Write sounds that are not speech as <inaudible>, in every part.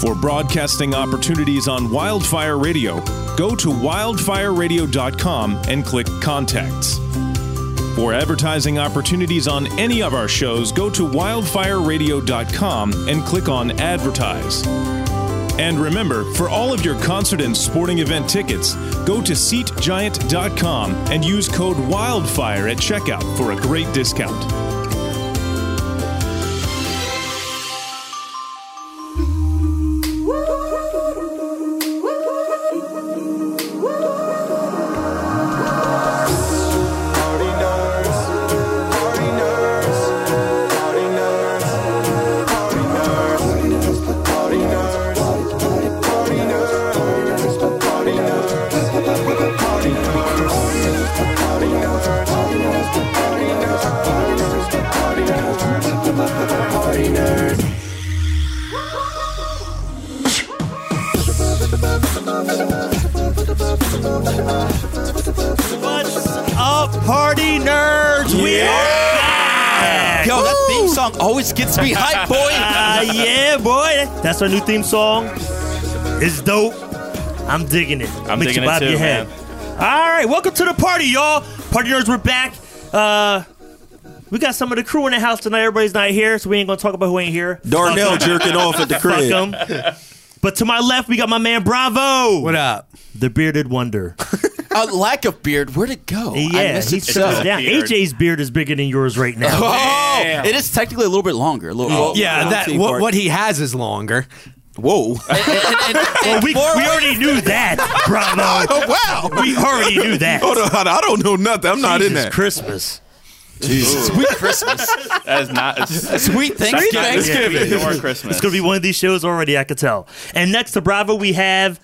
For broadcasting opportunities on Wildfire Radio, go to wildfireradio.com and click Contacts. For advertising opportunities on any of our shows, go to wildfireradio.com and click on Advertise. And remember, for all of your concert and sporting event tickets, go to SeatGiant.com and use code WILDFIRE at checkout for a great discount. Always gets me hype, boy. <laughs> Ah, yeah, boy. That's our new theme song. It's dope. I'm digging it. I'm Makes digging you it too, your head. man. All right, welcome to the party, y'all. Party nerds, we're back. Uh, we got some of the crew in the house tonight. Everybody's not here, so we ain't gonna talk about who ain't here. Darnell Fuck 'em. jerking off at the Fuck crib. 'em. But to my left, we got my man Bravo. What up? The bearded wonder. A lack of beard, where'd it go? I yeah, missed he's it so so. down. Beard. AJ's beard is bigger than yours right now. Oh, it is technically a little bit longer. A little, oh, well, Yeah, I'll that what, what he has is longer. Whoa. Well, we, we already knew <laughs> that, Bravo. <laughs> Oh, wow. We already knew that. Hold on. I don't know nothing. I'm not in Jesus that. Christmas. Sweet Christmas. That is not. It's, <laughs> Sweet Thanksgiving. Thanksgiving or Christmas. It's gonna be one of these shows already. I could tell. And next to Bravo, we have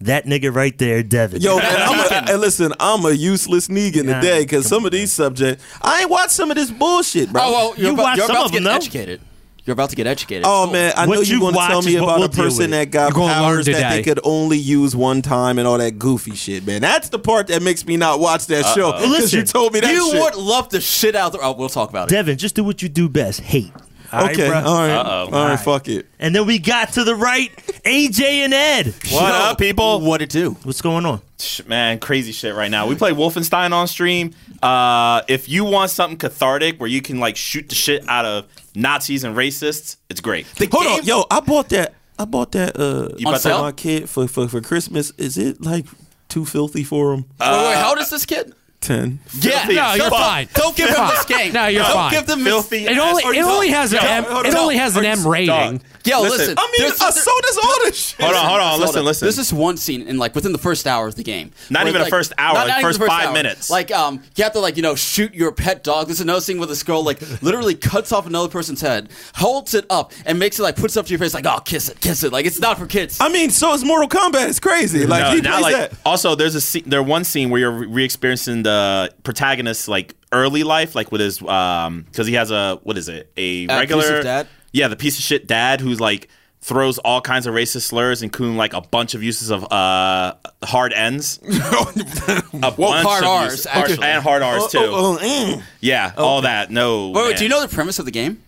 that nigga right there, Devin. Yo, man, I'm a, hey, listen, I'm a useless Negan Nah, today because some of these subjects, I ain't watched some of this bullshit, bro. Oh, well, you're You about, watched you're some about of to get them, educated. You're about to get educated. Oh Cool. man, I What know you you're going to tell me about we'll a person that got You're gonna learn powers that they could only use one time and all that goofy shit, man. That's the part that makes me not watch that show. Because <laughs> Listen, you told me that You shit. would love the shit out there. Oh, we'll talk about it. Devin, just do what you do best. Hate. All right, okay, bruh? all right, Uh-oh. all right, fuck it. And then we got to the right, AJ and Ed. What up, people? What it do? What's going on? Sh- Man, crazy shit right now. We play Wolfenstein on stream. Uh, if you want something cathartic where you can like shoot the shit out of Nazis and racists, it's great. Hold on, yo, I bought that. I bought that. Uh, You bought for that? my kid for, for for Christmas. Is it like too filthy for him? wait, wait, how old is this kid? Ten. Yeah, Filthy No, as you're fuck. fine. Don't give him this game. No, you're Don't fine. give them Filthy. It only it only has an M. hold It on. only has an M rating. Dog. Yo, Listen, listen. I mean, there's- uh, so does all this shit. Hold on, hold on. Hold Listen, on. listen. There's this one scene in like within the first hour of the game. Not where, even the first hour, like, even first the five hour. minutes. Like um, you have to like you know shoot your pet dog. There's another scene where this girl like literally cuts off another person's head, holds it up, and makes it like puts it up to your face like oh kiss it, kiss it. Like it's not for kids. I mean, so is Mortal Kombat. It's crazy. Like No, he not plays like. that. Also, there's a scene, there one scene where you're re-experiencing the protagonist's like early life, like with his um, because he has a what is it, a regular piece dad? Yeah, the piece of shit dad who's like throws all kinds of racist slurs, including like a bunch of uses of uh hard ends. <laughs> a Well, bunch hard of Rs, uses- hard- actually. and hard R's too. Oh, oh, mm. Yeah, all that. No. Wait, wait, man. do you know the premise of the game?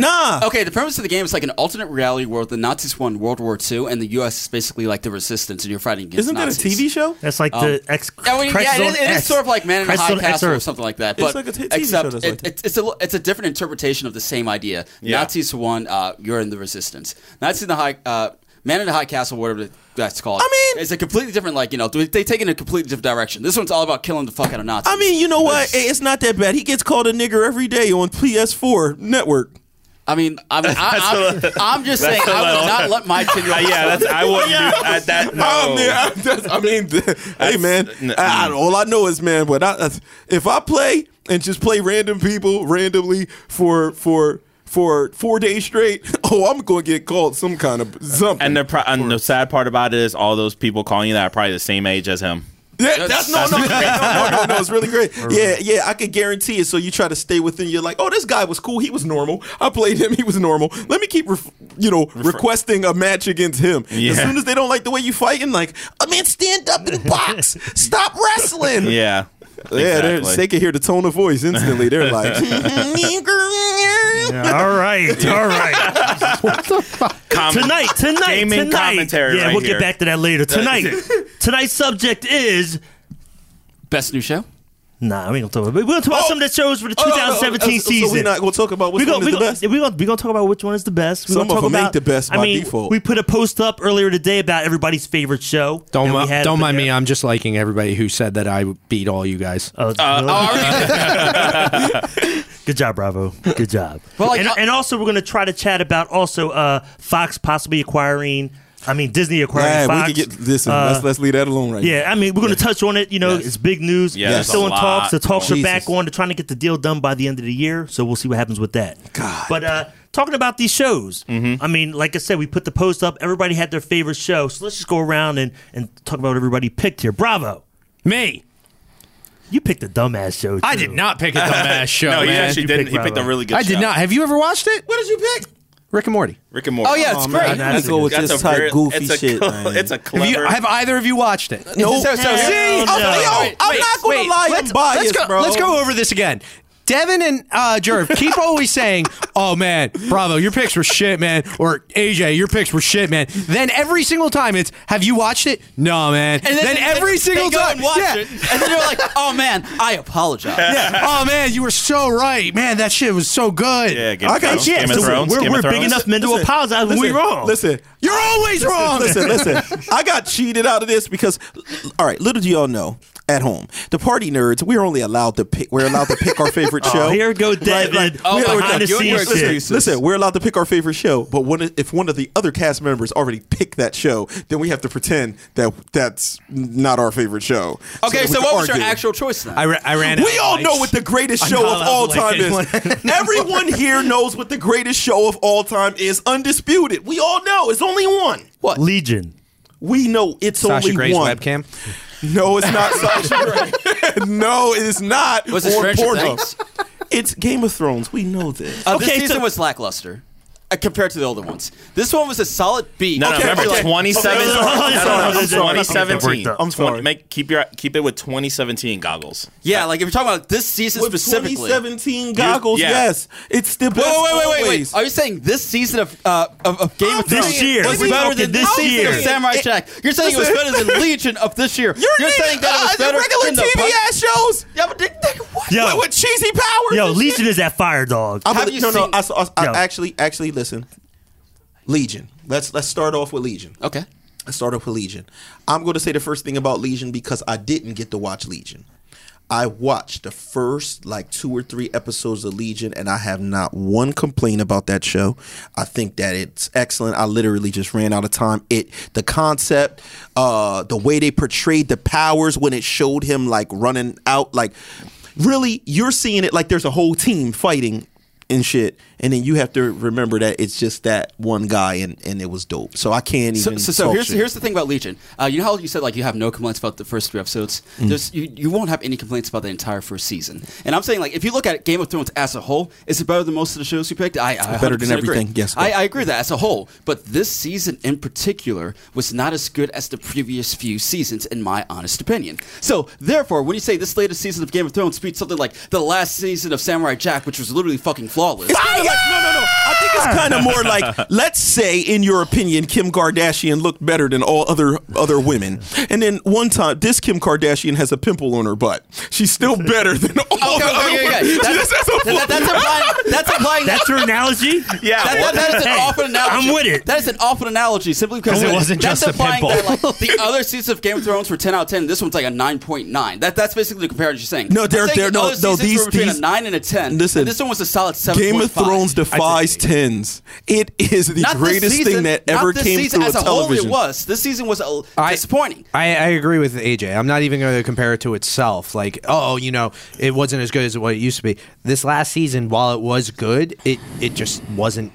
Nah. Okay, the premise of the game is like an alternate reality where the Nazis won World War II and the U.S. is basically like the resistance, and you're fighting against Isn't that a Nazis. TV show? That's like the X. I mean, yeah, it, it is X. sort of like Man in the Crisis High on Castle or Earth. something like that. It's But like a t- TV show except that's it, like that. it, it's a it's a different interpretation of the same idea. Yeah. Nazis won, uh, you're in the resistance. Nazis in the high. Uh, Man in the High Castle, whatever that's called. I mean- it's a completely different, like you know, they they take it in a completely different direction. This one's all about killing the fuck out of Nazis. I mean, you know what? Hey, it's not that bad. He gets called a nigger every day on PS4 network. I mean, I mean, I, I'm, I'm just saying, a I little- would not let my <laughs> ten year Uh, old. yeah, that's I <laughs> wouldn't do uh, that. No. I mean, I, that's- I mean, <laughs> hey man, n- I, I- all I know is man, but I, if I play and just play random people randomly for for for four days straight, oh, I'm going to get called some kind of something. And pro- and the sad part about it is all those people calling you that are probably the same age as him. Yeah, that's no, no, <laughs> no, no, no, no, it's really great. Yeah, yeah, I could guarantee it. So you try to stay within. You're like, oh, this guy was cool. He was normal. I played him. He was normal. Let me keep, you know, requesting a match against him. Yeah. As soon as they don't like the way you fighting, like, oh man, stand up and box. <laughs> Stop wrestling. Yeah. Yeah, they're- Exactly. they can hear the tone of voice instantly. They're <laughs> like, Yeah, all right, all right. <laughs> Comment- tonight, tonight, Gaming tonight. commentary Yeah, right we'll here. get back to that later. Tonight, <laughs> tonight's subject is. Best new show. Nah, we ain't gonna talk about. We're gonna talk about Oh. some of the shows for the Oh, no, no, 2017 so- So season. we're not going to talk about which we gonna, one is the gonna, best. we gonna, we gonna talk about which one is the best. We Some gonna of talk them ain't the best I by mean, default. we put a post up earlier today about everybody's favorite show. Don't that mi- don't mind there. me. I'm just liking everybody who said that I beat all you guys. Oh, really? <laughs> Good job, Bravo. Good job. Well, like, and, uh, and also, we're going to try to chat about also uh, Fox possibly acquiring. I mean, Disney acquiring Yeah, Fox. we could get this. Uh, let's let's leave that alone right Yeah, I mean, we're going to touch on it. You know, Yes. it's big news. Yeah, It's there's still in talks. The lot talks are back on. on to trying to get the deal done by the end of the year. So we'll see what happens with that. God. But uh, talking about these shows, Mm-hmm. I mean, like I said, we put the post up. Everybody had their favorite show. So let's just go around and, and talk about what everybody picked here. Bravo. Me. You picked a dumbass show. I did not pick a dumbass <laughs> show, no, he man. actually You didn't. picked He picked a really good. Show. I did not. Have you ever watched it? What did you pick? Rick and Morty. Rick and Morty. Oh yeah, it's Oh, great. man, That's I go with this type very- goofy it's a shit. cl- man. It's a Have, clever. you, have either of you watched it? no. So- so- Hell See, no. I'm, yo, I'm wait, not gonna lie. Let's, I'm biased, let's go, bro. Let's go over this again. Devin and uh, Jerv keep <laughs> always saying, "Oh man, Bravo, your picks were shit, man," or AJ, your picks were shit, man. Then every single time it's, "Have you watched it?" No, man. And then, every they single go time, and watch yeah. it, and then you're like, "Oh man, I apologize." Yeah. Oh man, you were so right, man. That shit was so good. yeah, Game I of got Thrones. you. Game of So Thrones. we're, Game we're of big enough men to Listen, apologize when we listen, wrong. Listen, You're always wrong. listen, listen. <laughs> I got cheated out of this because, all right, little do y'all know. At home, the party nerds, we're only allowed to pick. We're allowed to pick our favorite <laughs> show. Oh, here go David. Oh, We're behind the you're- you're scenes excuses. shit. Listen, we're allowed to pick our favorite show, but when, if one of the other cast members already picked that show, then we have to pretend that that's not our favorite show. Okay, that we so can what was your actual choice then? I, ra- I ran. We out all of know what the greatest show of all to time is. <laughs> Everyone here knows what the greatest show of all time is. Undisputed. We all know. It's only one. what? Legion. We know it's Sasha only Grey's one. webcam. No, it's not Sasha <laughs> Grey. <laughs> no, it is not. Was it Stranger. Things? It's Game of Thrones. We know this. Uh, this Okay, season so- was lackluster compared to the older ones. This one was a solid B. No, no, remember okay. 2017. Okay, no, I'm no, sorry, no, I'm no, sorry. 2017. I'm sorry. Make keep your keep it with 2017 goggles. Yeah, like if you're talking about this season With specifically. 2017 goggles, yeah. yes, it's the best. wait, wait, wait, wait, wait. Are you saying this season of uh, of, of Game of This Thrones year. was better okay, than this this season year. of Samurai It- Jack? You're saying it was better than Legion of this year. You're, You're saying that it was uh, better the regular than the TV Pun- ass shows. Yeah, but they, they, what? Yo. With, with cheesy powers. Yo, Legion is that fire dog. Have believe- you no, no. I, saw- I, Yo. actually, actually, listen. Legion. Let's let's start off with Legion. Okay. Let's start off with Legion. I'm going to say the first thing about Legion because I didn't get to watch Legion. I watched the first like two or three episodes of Legion, and I have not one complaint about that show. I think that it's excellent. I literally just ran out of time. It, the concept, uh, the way they portrayed the powers when it showed him like running out, like really, you're seeing it like there's a whole team fighting and shit, and then you have to remember that it's just that one guy, and, and it was dope. So I can't even. so, so talk here's shit. here's the thing about Legion. Uh, you know how you said like you have no complaints about the first three episodes. Mm. There's you, you won't have any complaints about the entire first season. And I'm saying like if you look at Game of Thrones as a whole, is it better than most of the shows you picked? I, I Better than 100% agree. everything, yes. I, I agree with that as a whole. But this season in particular was not as good as the previous few seasons, in my honest opinion. So therefore, when you say this latest season of Game of Thrones beats something like the last season of Samurai Jack, which was literally fucking flawless. It's kind of like no, no, no. I think it's kind of more like <laughs> let's say, in your opinion, Kim Kardashian looked better than all other other women, and then one time this Kim Kardashian has a pimple on her butt. She's still better than all Okay, the other okay, okay, women. okay. That's, That's a- that- that's implying. That's implying. That's your analogy? Yeah, That, that- that is an Hey, awful analogy. I'm with it. That is an awful analogy simply because it wasn't that's just a pimple. That, like, the other seasons of Game of Thrones were 10 out of 10. This one's like a 9.9. That, that's basically the comparison you're saying. No, I'm they're- saying they're- no, other no, these- were between these- a 9 and a 10. Listen, and this one was a solid 7. Game of Thrones defies tens. It is the not greatest season, thing that ever came season through as a a whole, television. it was. This season was uh, I- disappointing. I, I agree with AJ. I'm not even going to compare it to itself. Like, oh, you know, it wasn't as good as what it used to be. This last season, while it was good, it it just wasn't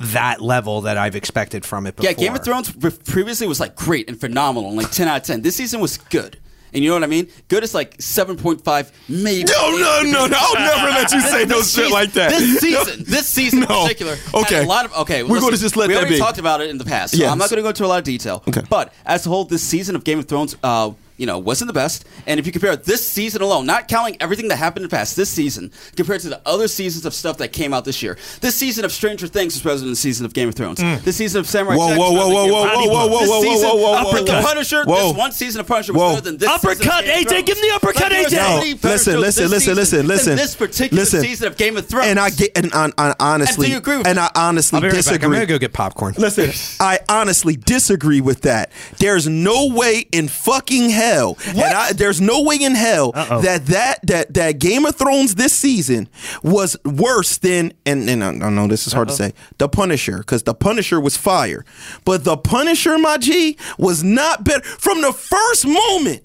that level that I've expected from it. Before. Yeah, Game of Thrones previously was like great and phenomenal and like 10 out of 10. This season was good. And you know what I mean? Good is like 7.5, maybe. No, no, no, no! I'll never let you say no shit season- like that. This season, this season in No. particular, had Okay. a lot of okay. We're listen, gonna just let we that already be. talked about it in the past. So Yes. I'm not going to go into a lot of detail. Okay. But as a whole, this season of Game of Thrones uh, you know, wasn't the best. And if you compare this season alone, not counting everything that happened in the past, this season compared to the other seasons of stuff that came out this year, this season of Stranger Things was better than the season of Game of Thrones. Mm. This season of Samurai Whoa, Jack whoa, was whoa, better than whoa, Game of whoa, Thrones. whoa, whoa, This whoa, whoa, season whoa, whoa, of whoa, The whoa. Punisher, Whoa. this one season of Punisher was Whoa. better than this Uppercut, season of Game of AJ, Thrones. give me the uppercut, Like, there AJ. was many better Listen, shows listen, this listen, season listen, than listen. This particular Listen. season of Game of Thrones. And I get and on, on, honestly, And do you agree with and that? I honestly I'll be right back. I'm disagree. gonna go get popcorn. Listen, I honestly disagree with that. There's no way in fucking hell, and I, there's no way in hell Uh-oh. that that that that Game of Thrones this season was worse than. And, and I don't know this is hard to say. The Punisher, because the Punisher was fire, but the Punisher, my G, was not better from the first moment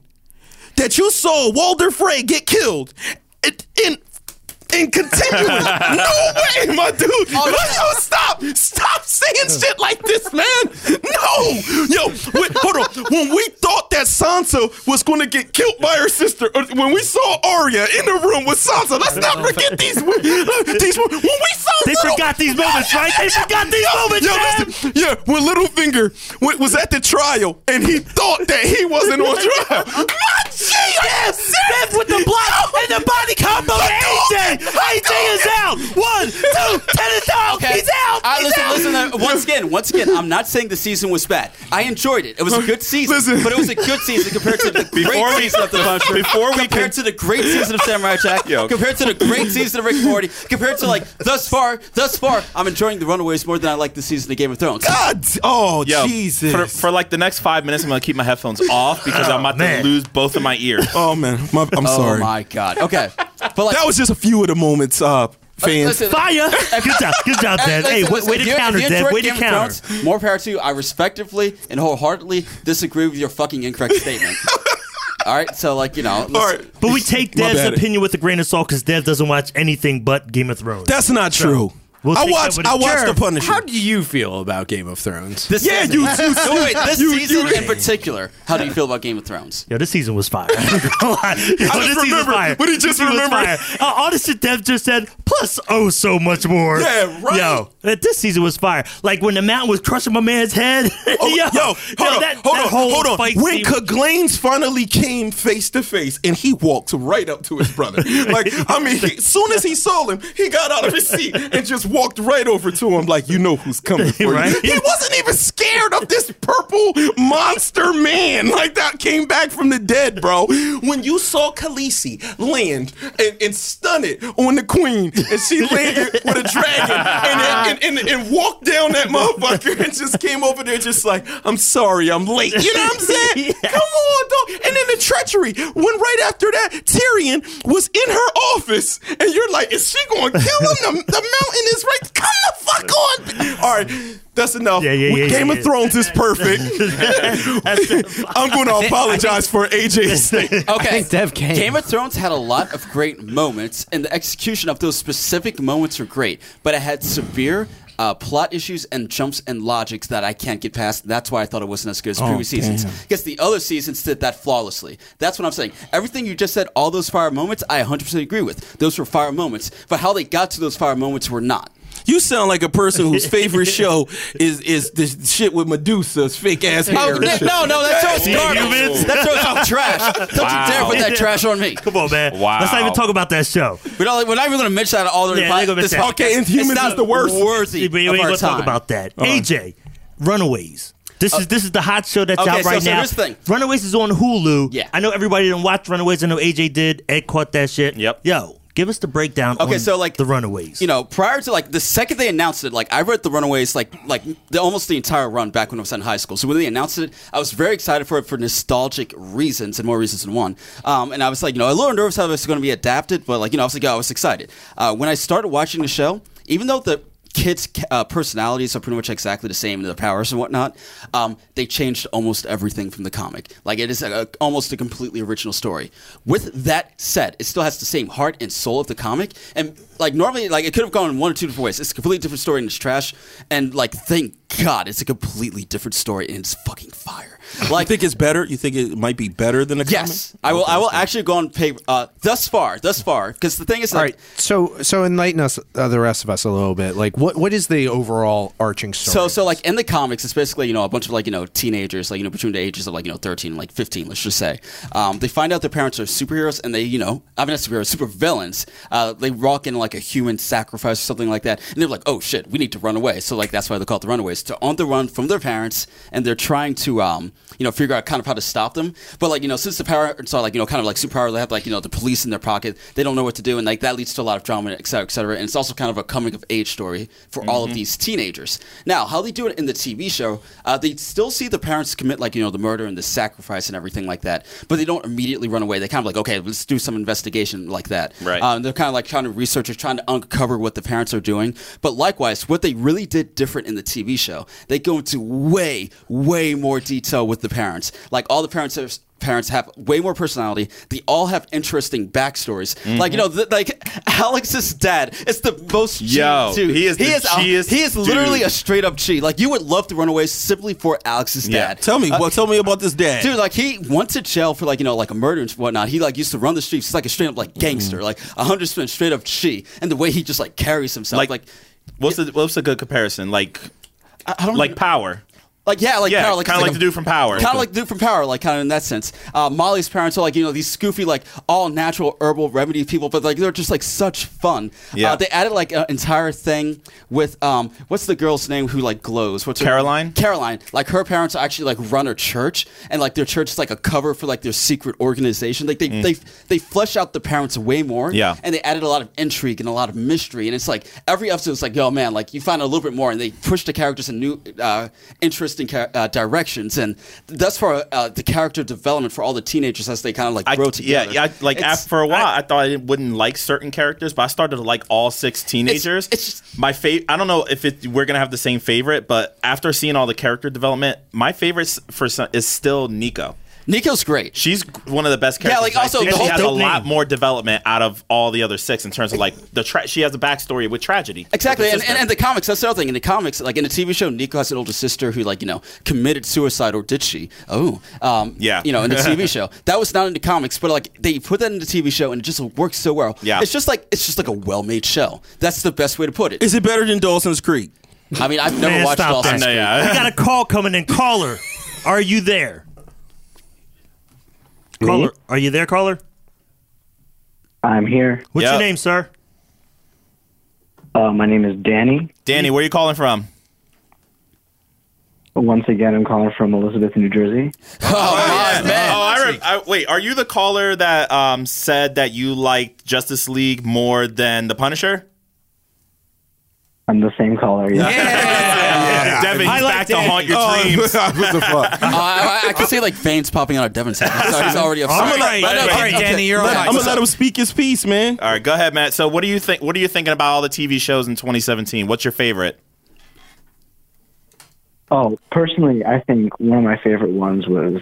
that you saw Walder Frey get killed. It, in and continuing. <laughs> no way, my dude. Oh, yo, stop. Stop saying shit like this, man. No. Yo, wait, hold on. When we thought that Sansa was going to get killed by her sister, or when we saw Arya in the room with Sansa, let's not forget these. <laughs> these when we saw They little- forgot these moments, right? They forgot these moments, Yo, man. listen, yeah, when Littlefinger wa- was at the trial and he thought that he wasn't on trial. <laughs> My Jesus! yes, with the block and the body combo AJ. AJ is out. One, two, ten is out. Okay. He's out. I, listen, listen. Uh, once again, once again, I'm not saying the season was bad. I enjoyed it. It was a good season, Listen. but it was a good season compared to the great we- season of the Punisher. before we compared can- to the great season of Samurai Jack. <laughs> Yo. Compared to the great season of Rick and Morty. Compared to like thus far, thus far, I'm enjoying the Runaways more than I like the season of Game of Thrones. God, oh Yo, Jesus. For, for like the next five minutes, I'm gonna keep my headphones off because I'm about man. to lose both of my ears. oh man, my, I'm oh sorry. my god. Okay, but like That was just a few of the moments, uh, fans. listen, Fire. <laughs> Good job. Good job, Dad. Listen, Hey, way, listen, way if to you- counter, if you Dad. enjoyed Way to counter. Thrones, more power to you. I respectfully and wholeheartedly disagree with your fucking incorrect statement. <laughs> All right, so like you know, All right, But we take My Dev's opinion with a grain of salt because Dev doesn't watch anything but Game of Thrones. That's not true. We'll I take watched. with a I watched the Punisher. How do you feel about Game of Thrones? This Yeah, season, you- <laughs> you- No, wait, this you- season you- in particular. How do you feel about Game of Thrones? Yo, this season was fire. <laughs> Yo, this season was remember, what but he just season was remembered. fire. Uh, all the shit Dev just said, plus oh so much more. Yeah, right. Yo, uh, this season was fire. Like when the mountain was crushing my man's head. <laughs> Oh, yo, yo, yo, hold on, that, hold that on, whole hold on. fight When scene- Cleganes finally came face to face, and he walked right up to his brother. like, I mean, as soon as he saw him, he got out of his seat and just walked right over to him, like, you know who's coming for <laughs> Right? you. He wasn't even scared of this purple monster man <laughs> like that came back from the dead, bro. When you saw Khaleesi land and, and stun it on the queen, and she landed with a dragon and, and, and, and, walked down that motherfucker and just came over there just like, I'm sorry, I'm late. You know what I'm saying? <laughs> Yeah. Come on, dog. And then the treachery. When right after that, Tyrion was in her office, and you're like, is she going to kill him? The, the mountain is right. Come the fuck on. All right, that's enough. Yeah, yeah, yeah, Game yeah, of yeah. Thrones is perfect. <laughs> <laughs> I'm going to apologize for AJ's thing. Okay, Dev came. Game of Thrones had a lot of great moments, and the execution of those specific moments were great. But it had severe. Uh, plot issues and jumps and logics that I can't get past. That's why I thought it wasn't as good as previous seasons. Because the other seasons did that flawlessly. That's what I'm saying. Everything you just said, all those fire moments, I 100% agree with. Those were fire moments. But how they got to those fire moments were not. You sound like a person whose <laughs> favorite show is is the shit with Medusa's fake ass hair. Oh, and no, no, that show's garbage. That show's some <laughs> trash. Don't Wow. you dare put that trash on me. Come on, man. Wow. Let's not even talk about that show. We're not, we're not even going to mention that at all the Yeah, they're gonna this mention that. podcast. Okay, and humans it's not is the worst. Worthy But we of ain't gonna talk about that. AJ, Runaways. This is this is the hot show that's Uh, okay, out so- right so now. here's the thing. Runaways is on Hulu. Yeah. I know everybody didn't watch Runaways. I know AJ did. Ed caught that shit. Yep. Yo, give us the breakdown. Okay, on so like the Runaways. You know, prior to like the second they announced it, like I read the Runaways like like the, almost the entire run back when I was in high school. So when they announced it, I was very excited for it for nostalgic reasons and more reasons than one. Um, and I was like, you know, a little nervous how it was going to be adapted, but like you know, I was like, oh, I was excited. Uh, when I started watching the show, even though the kids' uh, personalities are pretty much exactly the same, their powers and whatnot. Um, they changed almost everything from the comic. Like it is a, almost a completely original story. With that said, it still has the same heart and soul of the comic, and like normally like it could have gone one or two different ways. It's a completely different story and it's trash. And like thank God it's a completely different story and it's fucking fire. You think it's better? You think it might be better than the yes, comic? I will. I will actually go on pay uh, thus far, thus far, because the thing is, All like, right, so so enlighten us, uh, the rest of us, a little bit. Like, what what is the overall arching story? So, so like in the comics, it's basically you know a bunch of like you know teenagers, like you know between the ages of like you know thirteen and like fifteen, let's just say. Um, they find out their parents are superheroes, and they you know I mean not superheroes, super villains. Uh, they rock in like a human sacrifice or something like that, and they're like, oh shit, we need to run away. So like that's why they call it the Runaways. To on the run from their parents, and they're trying to um you know figure out kind of how to stop them. But like you know since the parents so like you know kind of like superpower, they have like you know the police in their pocket. They don't know what to do, and like that leads to a lot of drama, et cetera, et cetera. And it's also kind of a coming of age story for all of these teenagers. Now, how they do it in the TV show, uh, they still see the parents commit like you know the murder and the sacrifice and everything like that, but they don't immediately run away. They kind of like okay, let's do some investigation like that. Right. Um, they're kind of like trying to research, trying to uncover what the parents are doing. But likewise, what they really did different in the TV show, they go into way, way more detail with the parents. Like all the parents have. Parents have way more personality. They all have interesting backstories. Like you mm-hmm. know, th- like Alex's dad is the most G Yo, dude. he is the he is, a- G-est he is literally dude. a straight up G. Like you would love to run away simply for Alex's Yeah. dad. Tell me, uh, well, tell me about this dad. Dude, like he went to jail for like you know like a murder and whatnot. He like used to run the streets. He's like a straight up like gangster, mm-hmm. like a hundred percent straight up G. And the way he just like carries himself, Like, like what's the what's a good comparison? Like, I, I don't like even- power. Like yeah, like Yeah, Power, like kinda like the dude from Power. kind of like the dude from Power, like kind of in that sense. Uh, Molly's parents are like you know these goofy like all natural herbal remedy people, but like they're just like such fun. Yeah. Uh, they added like an entire thing with um what's the girl's name who like glows? What's her- Caroline? Caroline. Like her parents actually like run a church, and like their church is like a cover for like their secret organization. Like they they they flesh out the parents way more. Mm. Yeah. and they added a lot of intrigue and a lot of mystery. And it's like every episode is like, yo man, like you find a little bit more, and they push the characters in new, uh, interesting uh, directions. And thus far, uh, the character development for all the teenagers as they kind of like I, grow yeah, together. yeah. I- Like after, for a while, I, thought I wouldn't like certain characters, but I started to like all six teenagers. it's just- my favorite. I don't know if it, we're gonna have the same favorite, but after seeing all the character development, my favorite for some, is still Nico. Nico's great. She's one of the best characters. Yeah, like, also, I think the she has a dope lot more development out of all the other six in terms of like the tra- she has a backstory with tragedy. Exactly, with and, and, and the comics. That's the other thing. In the comics, like in the TV show, Nico has an older sister who, like, you know, committed suicide, or did she? Oh, um, Yeah. You know, in the <laughs> TV show, that was not in the comics, but like they put that in the TV show, and it just works so well. Yeah. it's just like it's just like a well-made show. That's the best way to put it. Is it better than Dawson's Creek? I mean, I've never Man, watched Dawson's that. No, Creek. yeah. We got a call coming in. Caller, are you there? Caller, are you there, caller? I'm here. What's Yep. your name, sir? Uh, my name is Danny. Danny, where are you calling from? Once again, I'm calling from Elizabeth, New Jersey. Oh, man. Oh, I, re- I wait. Are you the caller that um, said that you liked Justice League more than the Punisher? I'm the same caller. Yeah. <laughs> Devin, I he's like back to haunt your Oh, dreams. <laughs> what the fuck? <laughs> Uh, I, I can see like veins popping out of Devin's head. So he's already upset. All right, But no, all okay, right, okay. Danny, you're Let- on. I'm gonna let him speak his piece, man. All right, go ahead, Matt. So, what do you think? What are you thinking about all the TV shows in 2017? What's your favorite? Oh, personally, I think one of my favorite ones was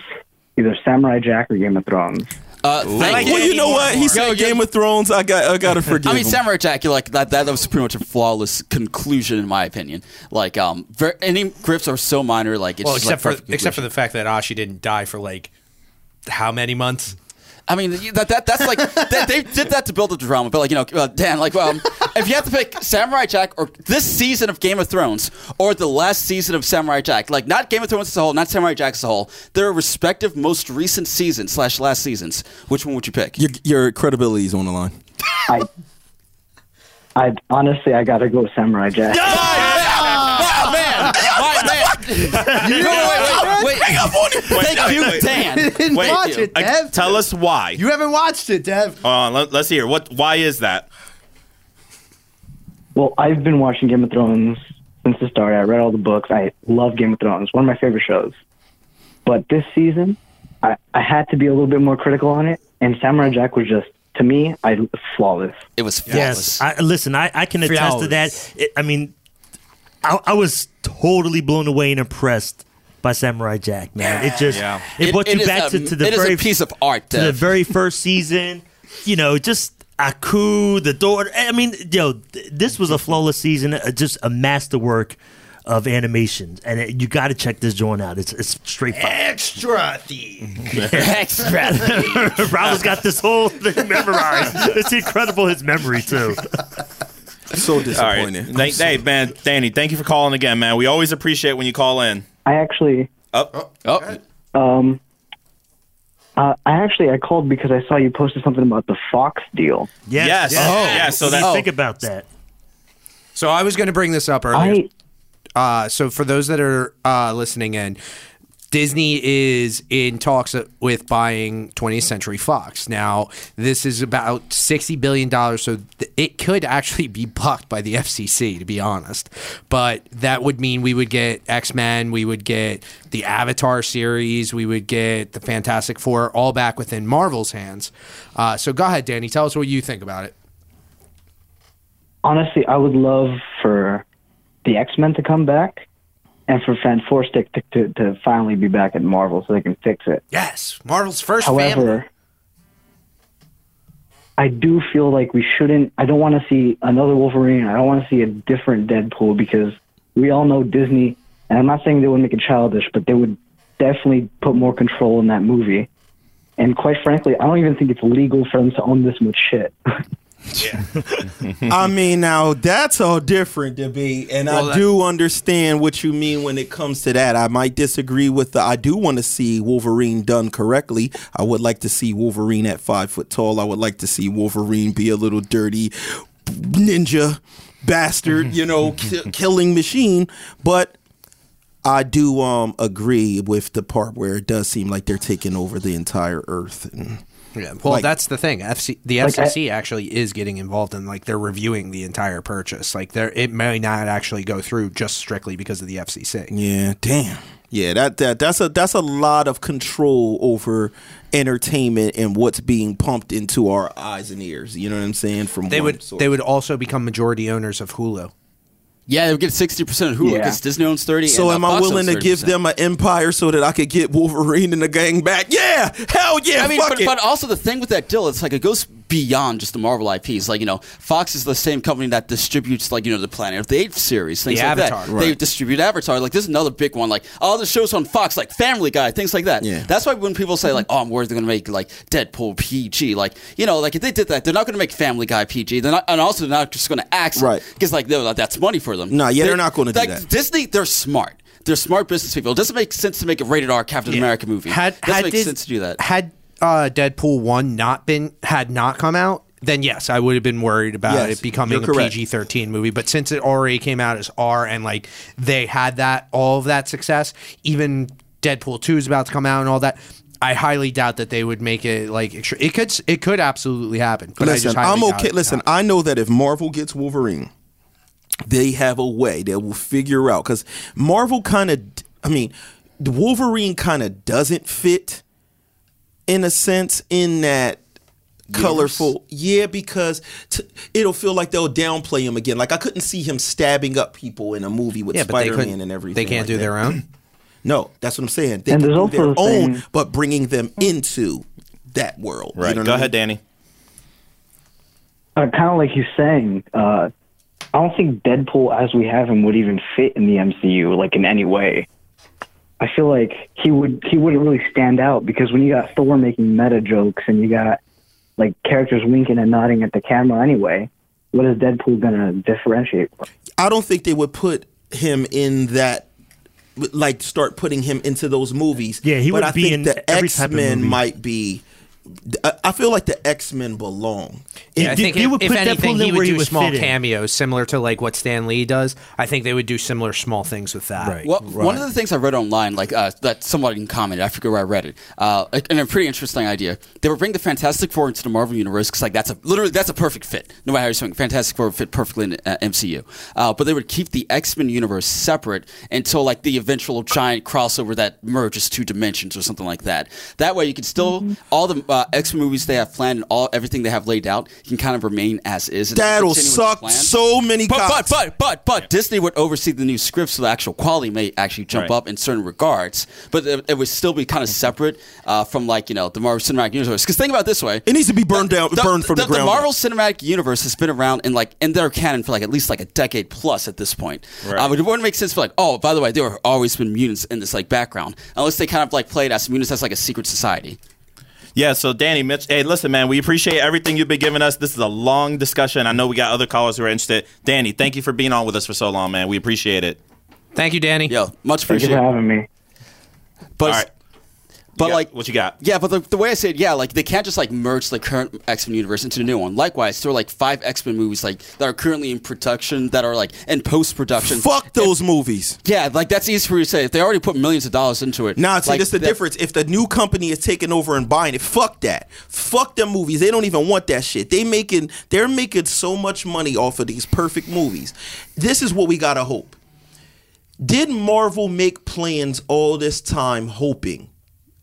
either Samurai Jack or Game of Thrones. Uh, thank like you. Well, you know what? He Yo, said you- Game of Thrones. I got, I gotta <laughs> forgive I mean, him. Samurai Jack, you like that, that. That was pretty much a flawless conclusion, in my opinion. Like, um, ver any grips are so minor. Like, it's well, just, except like, for perfect except for the fact that Ashi didn't die for like how many months? I mean, that, that that's like <laughs> they, they did that to build the drama. But like, you know, uh, Dan, like, um, if you have to pick Samurai Jack or this season of Game of Thrones or the last season of Samurai Jack, like not Game of Thrones as a whole, not Samurai Jack as a whole, their respective most recent seasons slash last seasons. Which one would you pick? Your, your credibility is on the line. I, I honestly, I gotta go with Samurai Jack. Oh, man, my man. <laughs> wait, wait, wait, wait. Thank wait, you, wait. Dan. Didn't Wait, watch it, I- Dev. tell us why. you haven't watched it, Dev. Uh, let, us hear. What? Why is that? Well, I've been watching Game of Thrones since the start. I read all the books. I love Game of Thrones. One of my favorite shows. But this season, I, I had to be a little bit more critical on it. And Samurai Jack was just, to me, I flawless. It was flawless. Yes. I, listen, I, I can attest to that. It, I mean, I, I was totally blown away and impressed by Samurai Jack, man. It just Yeah. it, brought you is back a, to, to the it is very a piece of art. to the very first season. You know, just Aku, the door. I mean, yo, th- this was a flawless season, uh, just a masterwork of animation, and it, you got to check this joint out. It's it's straight fire. Extra <laughs> thief. Extra. Rob's got this whole thing memorized. It's incredible his memory too. So All right. disappointed. Thank, hey, man, Danny, thank you for calling again, man. We always appreciate when you call in. I actually, Oh, Oh, um, uh, I actually I called because I saw you posted something about the Fox deal. Yes, Yes. Oh. Yeah, so What do you that- think about that? So I was going to bring this up earlier. I Uh, so for those that are uh, listening in, Disney is in talks with buying 20th Century Fox. Now, this is about $60 billion, so th- it could actually be blocked by the FCC, to be honest. But that would mean we would get X Men, we would get the Avatar series, we would get the Fantastic Four, all back within Marvel's hands. Uh, so go ahead, Danny, tell us what you think about it. honestly, I would love for the X Men to come back, and for Fantastic to, to to finally be back at Marvel so they can fix it. Yes, Marvel's first family. However, I do feel like we shouldn't. I don't want to see another Wolverine. I don't want to see a different Deadpool because we all know Disney. And I'm not saying they would make it childish, but they would definitely put more control in that movie. And quite frankly, I don't even think it's legal for them to own this much shit. <laughs> I mean, now that's a different to debate, and Well, I do understand what you mean when it comes to that. I might disagree with the. I do want to see Wolverine done correctly. I would like to see Wolverine at five foot tall. I would like to see Wolverine be a little dirty ninja bastard, you know, ki- killing machine. But I do um agree with the part where it does seem like they're taking over the entire Earth. And, Yeah, well, Like- that's the thing. FC, the Like, I- FCC actually is getting involved in like they're reviewing the entire purchase. Like there, it may not actually go through just strictly because of the FCC. Yeah, damn. Yeah, that, that that's a that's a lot of control over entertainment and what's being pumped into our eyes and ears. You know what I'm saying? From They would source. they would also become majority owners of Hulu. Yeah, they would get 60% of Hulu Yeah. because Disney owns 30 So and, am I willing to give them an empire so that I could get Wolverine and the gang back? Yeah, hell yeah, I mean, fuck but, it. but also the thing with that deal, it's like it goes beyond just the Marvel IPs. Like you know, Fox is the same company that distributes like you know the Planet of the Apes series, things The like Avatar. that. They distribute Avatar. Like this is another big one, like all the shows on Fox, like Family Guy, things like that. Yeah. That's why when people say like, "Oh, I'm worried they're gonna make like Deadpool PG," like you know, like if they did that, they're not gonna make Family Guy PG. They're not, and also they're not just gonna axe Right. because like no, that's money for them. Nah, yeah, they're not gonna do like, that. Disney, they're smart. They're smart business people. It doesn't make sense to make a rated R Captain America movie. Had doesn't had make Dis- sense to do that. Had uh, Deadpool one not been had not come out, then yes, I would have been worried about Yes, it becoming a. PG thirteen movie. But since it already came out as R and like they had that all of that success, even Deadpool two is about to come out and all that. I highly doubt that they would make it like extra- it could it could absolutely happen. But I listen, just highly I'm okay. Listen, I know that if Marvel gets Wolverine, they have a way they will figure out because Marvel kind of, I mean, Wolverine kind of doesn't fit in a sense in that colorful yeah because t- it'll feel like they'll downplay him again like i couldn't see him stabbing up people in a movie with yeah, spider-man and everything They can't like do that. their own. <clears throat> no that's what i'm saying they And can there's do their the own thing- but bringing them into that world you right. know what Go I ahead, mean? Danny. uh, kind of like you're saying, uh, I don't think Deadpool as we have him would even fit in the MCU like in any way. I feel like he would he wouldn't really stand out because when you got Thor making meta jokes and you got like characters winking and nodding at the camera anyway, what is Deadpool gonna differentiate? from? I don't think they would put him in that like start putting him into those movies. Yeah, he but would I be think in the X Men might be. I- I feel like the X Men belong. Yeah, I think they if, would if put anything, in he would do would small cameos, similar to like what Stan Lee does. I think they would do similar small things with that. Right. Well, one of the things I read online, like uh, that somebody commented, I forget where I read it, uh, and a pretty interesting idea. They would bring the Fantastic Four into the Marvel universe because, like, that's a literally that's a perfect fit. No matter how you swing, Fantastic Four would fit perfectly in uh, MCU. Uh, but they would keep the X Men universe separate until like the eventual giant crossover that merges two dimensions or something like that. That way, you could still all the uh, X Men movies they have planned and all everything they have laid out can kind of remain as is. and That'll continue with the suck plan. so many But, but cops. but but but Disney would oversee the new script, so the actual quality may actually jump Right. up in certain regards. But it, it would still be kind of separate uh, from like you know the Marvel Cinematic Universe. Because think about it this way: It needs to be burned down, the, burned from the, ground. the, ground. Marvel Cinematic Universe has been around in like in their canon for like at least like a decade plus at this point. Right. Um, it wouldn't make sense for like, oh, by the way, there have always been mutants in this like background, unless they kind of like played as mutants as like a secret society. Yeah, so Danny, Mitch, hey, listen, man, we appreciate everything you've been giving us. This is a long discussion. I know we got other callers who are interested. Danny, thank you for being on with us for so long, man. We appreciate it. Thank you, Danny. Yo, much Thank you for having me. But All right. But got- like what you got? Yeah, but the, the way I say it, yeah, like they can't just like merge the current X Men universe into the new one. Likewise, there are like five X Men movies like that are currently in production that are like in post production. Fuck those movies. Yeah, like that's easy for you to say. If they already put millions of dollars into it. Nah, see, like, that's the that- difference. If the new company is taking over and buying it, fuck that. Fuck them movies. They don't even want that shit. They making they're making so much money off of these perfect movies. This is what we gotta hope. Did Marvel make plans all this time hoping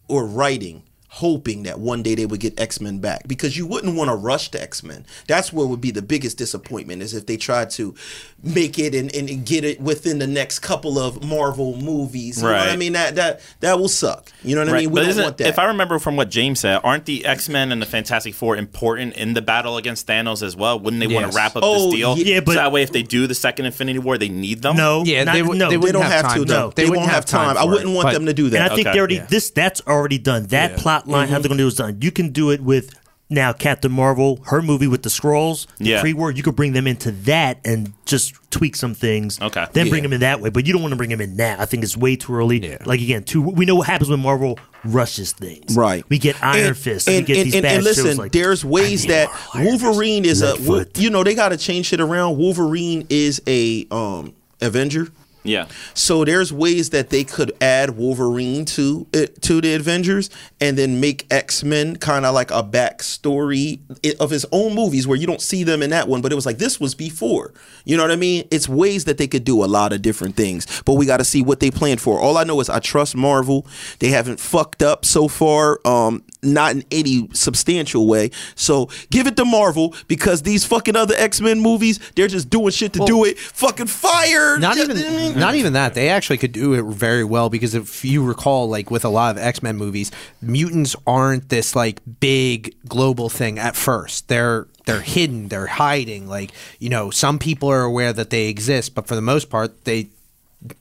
or writing, hoping that one day they would get X Men back? Because you wouldn't want to rush to X Men. That's what would be the biggest disappointment is if they tried to make it and, and, and get it within the next couple of Marvel movies. You know what I mean? That that that will suck. You know what I mean? We But don't want that. If I remember from what James said, aren't the X Men and the Fantastic Four important in the battle against Thanos as well? Wouldn't they want to wrap up Oh, this deal? yeah, but- so that way, if they do the second Infinity War, they need them. No, Yeah, not- they would- no. they they wouldn't don't have have, to time. though. No, they, they won't have have time time. I wouldn't it. want But- them to do that. And I think Okay. they already Yeah. this that's already done. That Yeah. plot line, how they're gonna do is done. You can do it with now Captain Marvel, her movie with the scrolls, the Yeah. pre-war. You could bring them into that and just tweak some things. Okay. then bring them in that way. But you don't want to bring them in now. I think it's way too early. Yeah. Like again, too. We know what happens when Marvel rushes things. Right. We get Iron and, Fist. And, we get and, these and, bad and listen, shows like there's ways I need that more Iron Fist. Wolverine is a Lightfoot. you know they got to change shit around. Wolverine is a um Avenger. Yeah. So there's ways that they could add Wolverine to it, to the Avengers and then make X Men kind of like a backstory of his own movies where you don't see them in that one, but it was like this was before. You know what I mean? It's ways that they could do a lot of different things, but we got to see what they planned for. All I know is I trust Marvel. They haven't fucked up so far. Um, not in any substantial way. So give it to Marvel because these fucking other X Men movies, they're just doing shit to do it. Fucking fire. Not even Mm-hmm. not even that. They actually could do it very well because if you recall, like with a lot of X Men movies, mutants aren't this like big global thing at first. They're they're hidden, they're hiding. Like, you know, some people are aware that they exist, but for the most part they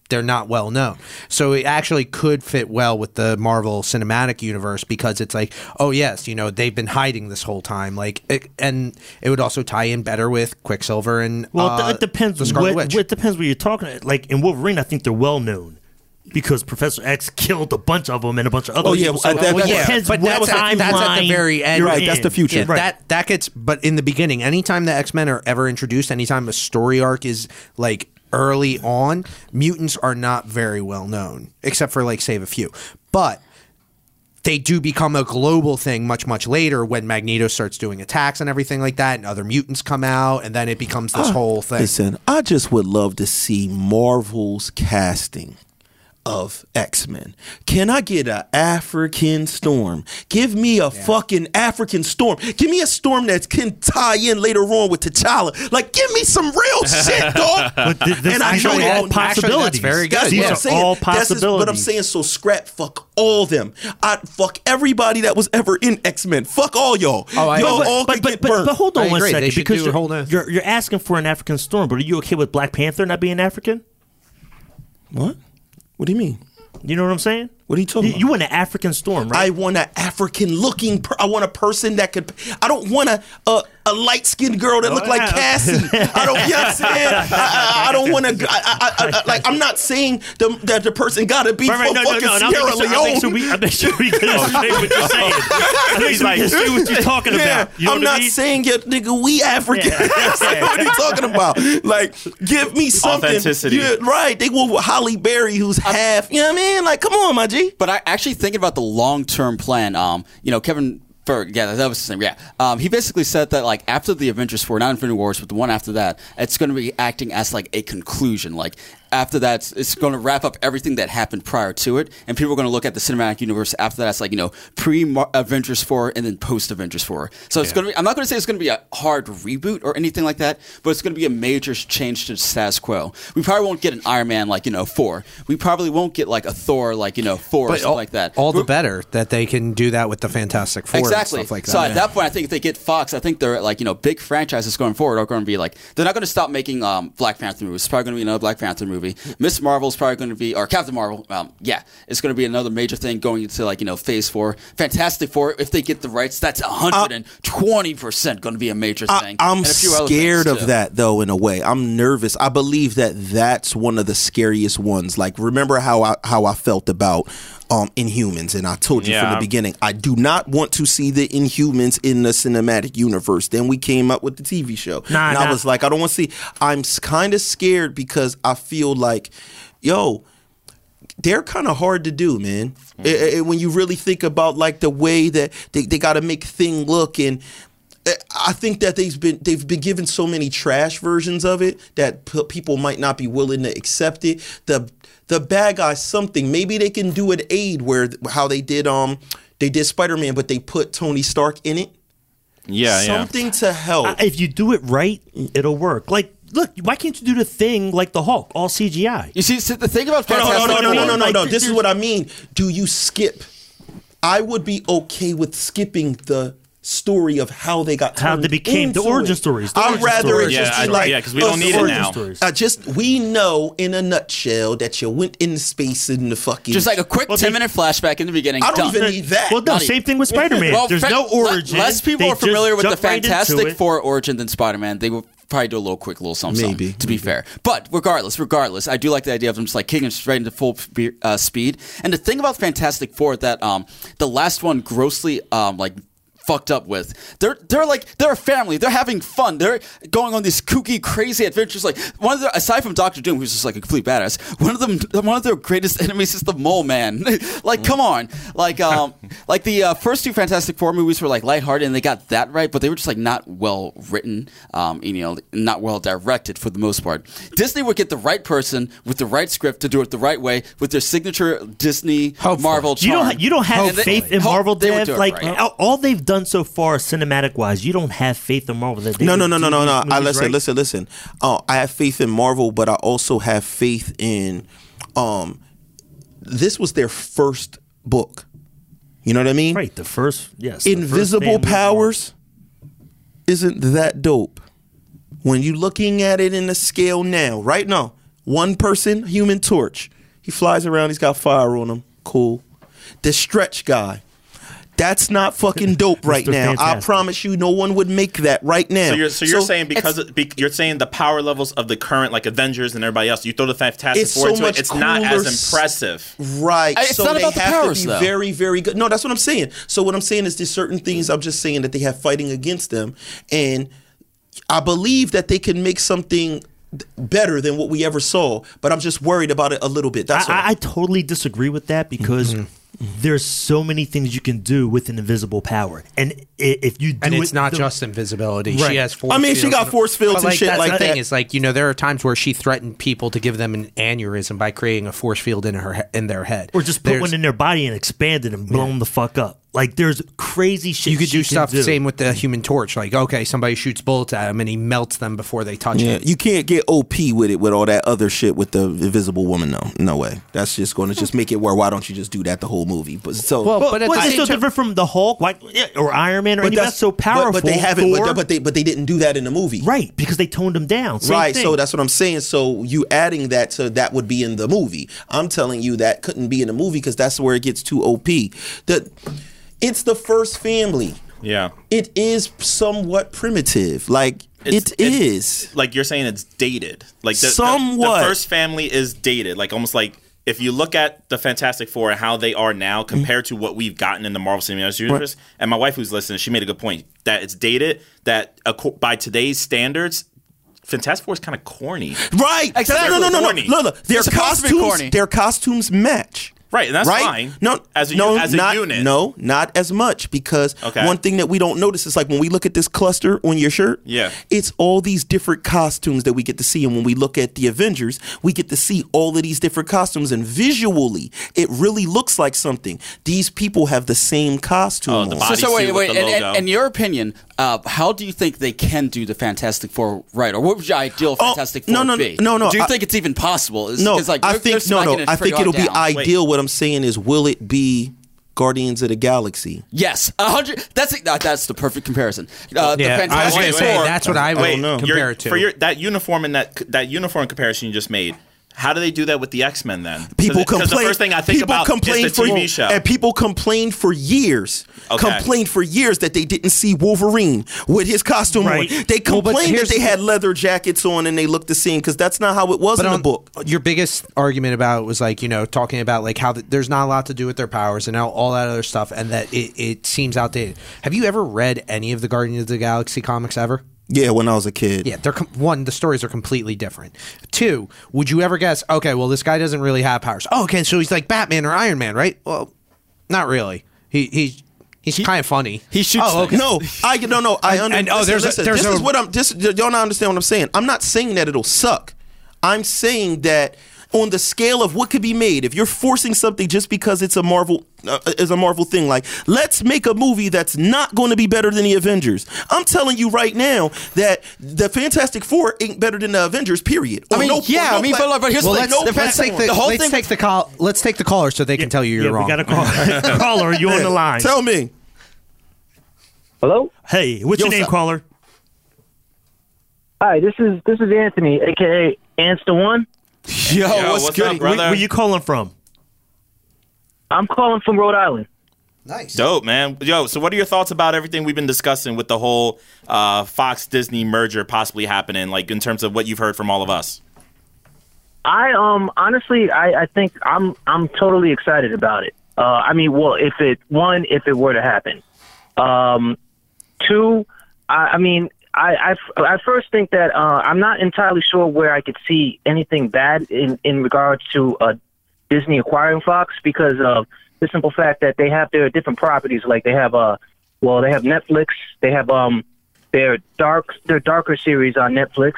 they're not well known. So it actually could fit well with the Marvel Cinematic Universe because it's like, oh yes, you know, they've been hiding this whole time. Like, it, and it would also tie in better with Quicksilver and Well, uh, it depends. the Scarlet what, Witch. what depends what you're talking. Like in Wolverine, I think they're well known because Professor X <laughs> killed a bunch of them and a bunch of other. Oh, yeah, people. So uh, that- it that's- depends but what that's at, that's at the very end. You're right, that's the future. Yeah, Right. That that gets. But in the beginning, anytime the X Men are ever introduced, anytime a story arc is like early on, mutants are not very well known, except for like save a few. But they do become a global thing much much later when Magneto starts doing attacks and everything like that, and other mutants come out, and then it becomes this ah, whole thing. Listen, I just would love to see Marvel's casting of X Men. Can I get an African Storm? Give me a fucking African Storm. Give me a Storm that can tie in later on with T'Challa. Like, give me some real shit, <laughs> dog. But th- this, And I these know are that- all that's possibilities. very good. That's These what are I'm saying. all That's just- possibilities. but I'm saying so scrap fuck all them. I fuck everybody that was ever in X Men. Fuck all y'all. Oh, I- y'all but- all but, but, get but, burnt. but hold on I one agree. Second should because you're, whole you're you're asking for an African storm, but are you okay with Black Panther not being African? what? What do you mean? You know what I'm saying? What are you talking You, about? you want an African storm, right? I want an African looking. Per- I want a person that could. I don't want a a, a light skinned girl that oh, look like. Cassie. I don't. You know what I'm saying? <laughs> I, I, I don't want to. I, I, I, I, like I'm not saying the, that the person got to be Right, right, from no, no, fucking no, and Sierra making sure, I'm sure Leone. we, I'm making sure we understand what you're saying. <laughs> I think He's like- can see what you're talking Yeah, about. You know I'm what I not mean? saying you nigga we African. Yeah. <laughs> what are you talking about? Like, give me something. Authenticity. Yeah, right. They go with Halle Berry, who's half. You know what I mean? Like, come on, my G. But I actually thinking about the long term plan. Um, you know, Kevin Ferg, yeah, that was his name. Yeah, um, he basically said that like after the Avengers four, not Infinity Wars, but the one after that, it's going to be acting as like a conclusion. Like after that, it's going to wrap up everything that happened prior to it, and people are going to look at the cinematic universe after that. It's like you know, pre Avengers four and then post Avengers four. So it's going to be. I'm not going to say it's going to be a hard reboot or anything like that, but it's going to be a major change to the status quo. We probably won't get an Iron Man like you know four. We probably won't get like a Thor like you know four or something all, like that. all the We're- better that they can do that with the Fantastic Four Exactly. like that. so at that point, I think if they get Fox, I think they're like you know big franchises going forward are going to be like they're not going to stop making um, Black Panther movies. It's probably going to be another Black Panther movie. Miss Marvel is probably going to be or Captain Marvel. Um, yeah, it's going to be another major thing going into like you know Phase Four. Fantastic Four, if they get the rights, that's hundred and twenty percent going to be a major thing. I'm And a few other scared of too. that though. In a way, I'm nervous. I believe that that's one of the scariest ones. Like, remember how I how I felt about um Inhumans, and I told you from the beginning, I do not want to see the Inhumans in the cinematic universe. Then we came up with the TV show, Nah, and nah. I was like, I don't want to see. I'm kind of scared because I feel like, yo, they're kind of hard to do, man. Eh, eh, when you really think about like the way that they, they got to make thing look and. I think that they've been they've been given so many trash versions of it that p- people might not be willing to accept it. The the bad guy something maybe they can do an aid where how they did um they did Spider Man but they put Tony Stark in it. Yeah, yeah. something to help. If you do it right, it'll work. Like, look, why can't you do the thing like the Hulk, all CGI? You see, so the thing about No, no, Fantastic no, no, no, no, no, no. This is what I mean. Do you skip? I would be okay with skipping the story of how they got How they became- the origin it. stories, the I'd origin rather stories. it just I- be like yeah, 'cause we don't us need it origin now. stories. Uh, just we know in a nutshell that you went in space in the fucking. Just like a quick Well, ten they- minute flashback in the beginning. I don't done. even need that. Well, no, Not same even- thing with Spider Man. Well, There's fa- no origin. Less people They are familiar with the jump right Fantastic. Four origin than Spider Man. They would probably do a little quick little something. Maybe. something, to be fair. But regardless, regardless, I do like the idea of them just like kicking straight into full uh, speed. And the thing about Fantastic Four that um the last one grossly um like fucked up with. They're they're like they're a family. They're having fun. They're going on these kooky, crazy adventures. Like one of their aside from Doctor Doom, who's just like a complete badass. One of them, one of their greatest enemies is the Mole Man. <laughs> like come on, like um <laughs> like the uh, first two Fantastic Four movies were like lighthearted and they got that right, but they were just like not well written. Um, you know, not well directed for the most part. Disney would get the right person with the right script to do it the right way with their signature Disney Hopefully. Marvel. You don't. You don't have And they- faith in Marvel, they would do it Like right. all they've done so far, cinematic wise, you don't have faith in Marvel. That they No, no, no, no, no, no. I listen, right. listen, listen. Oh, I have faith in Marvel, but I also have faith in. Um, this was their first book. You know what I mean? Right, the first yes, first Invisible Marvel. powers isn't that dope. When you looking at it in the scale now, right now, one person, Human Torch, he flies around, he's got fire on him, cool. The stretch guy, that's not fucking dope <laughs> right Mr. now. I promise you, no one would make that right now. So you're so you're saying because of, be, you're saying the power levels of the current like Avengers and everybody else, you throw the Fantastic It's Four so into much it, it's not as impressive. Right. It's so not they about the have powers, to be though. very, very good. No, that's what I'm saying. So what I'm saying is there's certain things I'm just saying that they have fighting against them. And I believe that they can make something better than what we ever saw. But I'm just worried about it a little bit. That's all. I, I, I totally disagree with that because Mm-hmm. There's so many things you can do with an invisible power, and if you do and it's it not the- just invisibility. Right. She has force I mean, she got force fields but, and shit that's like the thing is, like you know there are times where she threatened people to give them an aneurysm by creating a force field in her in their head, or just put There's- one in their body and expand it and blow them the fuck up. Like there's crazy shit You could she do can stuff do. same with the Human Torch. Like okay, somebody shoots bullets at him and he melts them before they touch yeah, him. you can't get OP with it with all that other shit with the invisible woman. though. no way. That's just going to just make it where why don't you just do that the whole movie? But so Well, But, but at but it's so time- different from the Hulk, why, or Iron Man, or anything that's, so powerful. But, they haven't. Thor- But, but they but they didn't do that in the movie. right because they toned him down. Same right, thing. so that's what I'm saying. So you adding that to that would be in the movie. I'm telling you that couldn't be in the movie because that's where it gets too OP. The it's the first family. Yeah. It is somewhat primitive. Like It's- it is. like you're saying it's dated. Like the, the- Somewhat. the, first family is dated. Like almost like if you look at the Fantastic Four and how they are now compared to what we've gotten in the Marvel Cinematic Universe, and my wife who's listening, she made a good point that it's dated. That by today's standards, Fantastic Four is kind of corny. Right. Exactly. No, no, no, no, Corny. no. Look, look. Their It's supposed to be costumes. corny. Their costumes match. Right, and that's right? fine. No, As a no, as a not, unit. No, not as much because Okay. one thing that we don't notice is like when we look at this cluster on your shirt. Yeah. it's all these different costumes that we get to see, and when we look at the Avengers, we get to see all of these different costumes, and visually, it really looks like something. These people have the same costume. Oh, the on. body- So, so wait, wait. with the And, and, logo. in your opinion, uh, how do you think they can do the Fantastic Four right, or what would your ideal Oh, Fantastic Four no, no, be? no, no, Do you I- think it's even possible? Is- No, 'cause, like, I think no, no. it I think pretty it'll hard be ideal. ideal. What I'm saying is, will it be Guardians of the Galaxy? Yes, a hundred. That's that, that's the perfect comparison. Uh, Yeah, the I was Fantastic gonna say Four- that's what I would Wait, compare you're- it to. for your that uniform and that that uniform comparison you just made. How do they do that with the X Men then? People Because complain. the first thing I think people about complain is the for TV show. and people complained for years. Okay. Complained for years that they didn't see Wolverine with his costume Right. on. They Well, complained that they had leather jackets on and they looked the same because that's not how it was But in the book. your biggest argument about it was like you know talking about like how th there's not a lot to do with their powers and all, all that other stuff, and that it, it seems outdated. Have you ever read any of the Guardians of the Galaxy comics ever? Yeah, when I was a kid. Yeah, they're com- one. The stories are completely different. Two, would you ever guess? Okay, well, this guy doesn't really have powers. Oh, okay, so he's like Batman or Iron Man, right? Well, not really. He he's he's kind of funny. he shoots Oh, okay. No, I no no. I <laughs> And- under, and- oh, listen, there's a- there's this a- is what I'm. This y'all not understand what I'm saying. I'm not saying that it'll suck. I'm saying that on the scale of what could be made, if you're forcing something just because it's a Marvel uh, is a Marvel thing, like let's make a movie that's not going to be better than the Avengers. I'm telling you right now that the Fantastic Four ain't better than the Avengers. Period. I mean, no- yeah, no I mean, plat- but, like, but here's Well, the let's, thing. no the, let's take the, the whole let's thing. take the call. Let's take the caller so they can tell you you're yeah, wrong. we got a call. <laughs> <laughs> caller. You on the line? Tell me. Hello. Hey, what's Yo, your name, so- caller? Hi, this is this is Anthony, aka Ants the One. Yo, Yo, what's, what's good? up, brother? Where, where you calling from? I'm calling from Rhode Island. Nice. Dope, man. Yo, so what are your thoughts about everything we've been discussing with the whole uh, Fox Disney merger possibly happening, like in terms of what you've heard from all of us? I um honestly I, I think I'm I'm totally excited about it. Uh, I mean, well, if it one if it were to happen, um, two, I, I mean, I, I I first think that uh, I'm not entirely sure where I could see anything bad in in regards to uh, Disney acquiring Fox because of the simple fact that they have their different properties. Like they have uh, well, they have Netflix, they have um their dark their darker series on Netflix.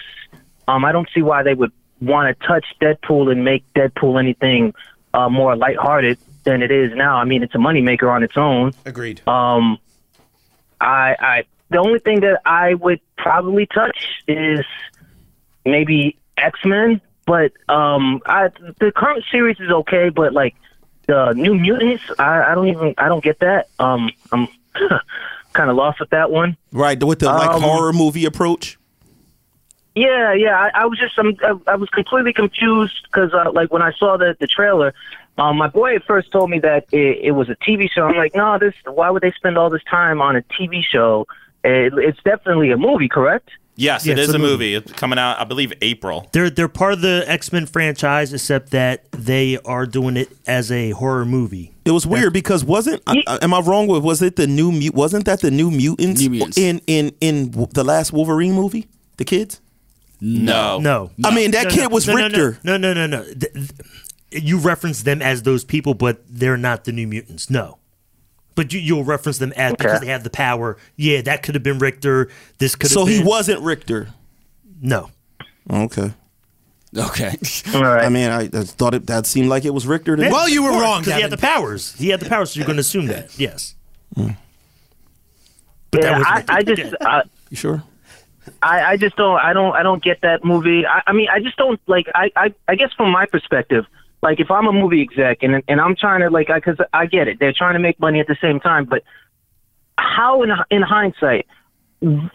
Um, I don't see why they would want to touch Deadpool and make Deadpool anything uh, more lighthearted than it is now. I mean, it's a moneymaker on its own. Agreed. Um, I, I, the only thing that I would probably touch is maybe X Men, but um, I the current series is okay, but like the New Mutants, I, I don't even I don't get that. Um, I'm <laughs> kind of lost with that one. Right with the like Um, horror movie approach. Yeah, yeah. I, I was just I'm, I, I was completely confused because uh, like when I saw the the trailer, um, my boy at first told me that it, it was a TV show. I'm like, no, this. Why would they spend all this time on a TV show? It, it's definitely a movie, correct? Yes, Yeah, it's a a movie. movie. It's coming out, I believe, April. They're they're part of the X Men franchise, except that they are doing it as a horror movie. It was weird because wasn't I, I- am I wrong with was it the new mu- wasn't that the new mutants, New Mutants. in in in the last Wolverine movie? The kids? No. No, I mean that No, kid no, was no, no, Rictor. No, no, no, no. no. Th- th- You reference them as those people, but they're not the New Mutants. No, but you, you'll reference them as because they have the power. Yeah, that could have been Rictor. This could. So have he wasn't Rictor. No, Okay. Okay. All right. I mean, I, I thought it that seemed like it was Rictor. To me. Well, you were wrong, because he had the powers. He had the powers, so you're going to assume that. Yes. Hmm. But that yeah, was I, I just Yeah. I, You sure? I, I just don't I don't I don't get that movie. I, I mean I just don't like I, I I guess from my perspective, like if I'm a movie exec and and I'm trying to like because I, get it, they're trying to make money at the same time, but how in in hindsight,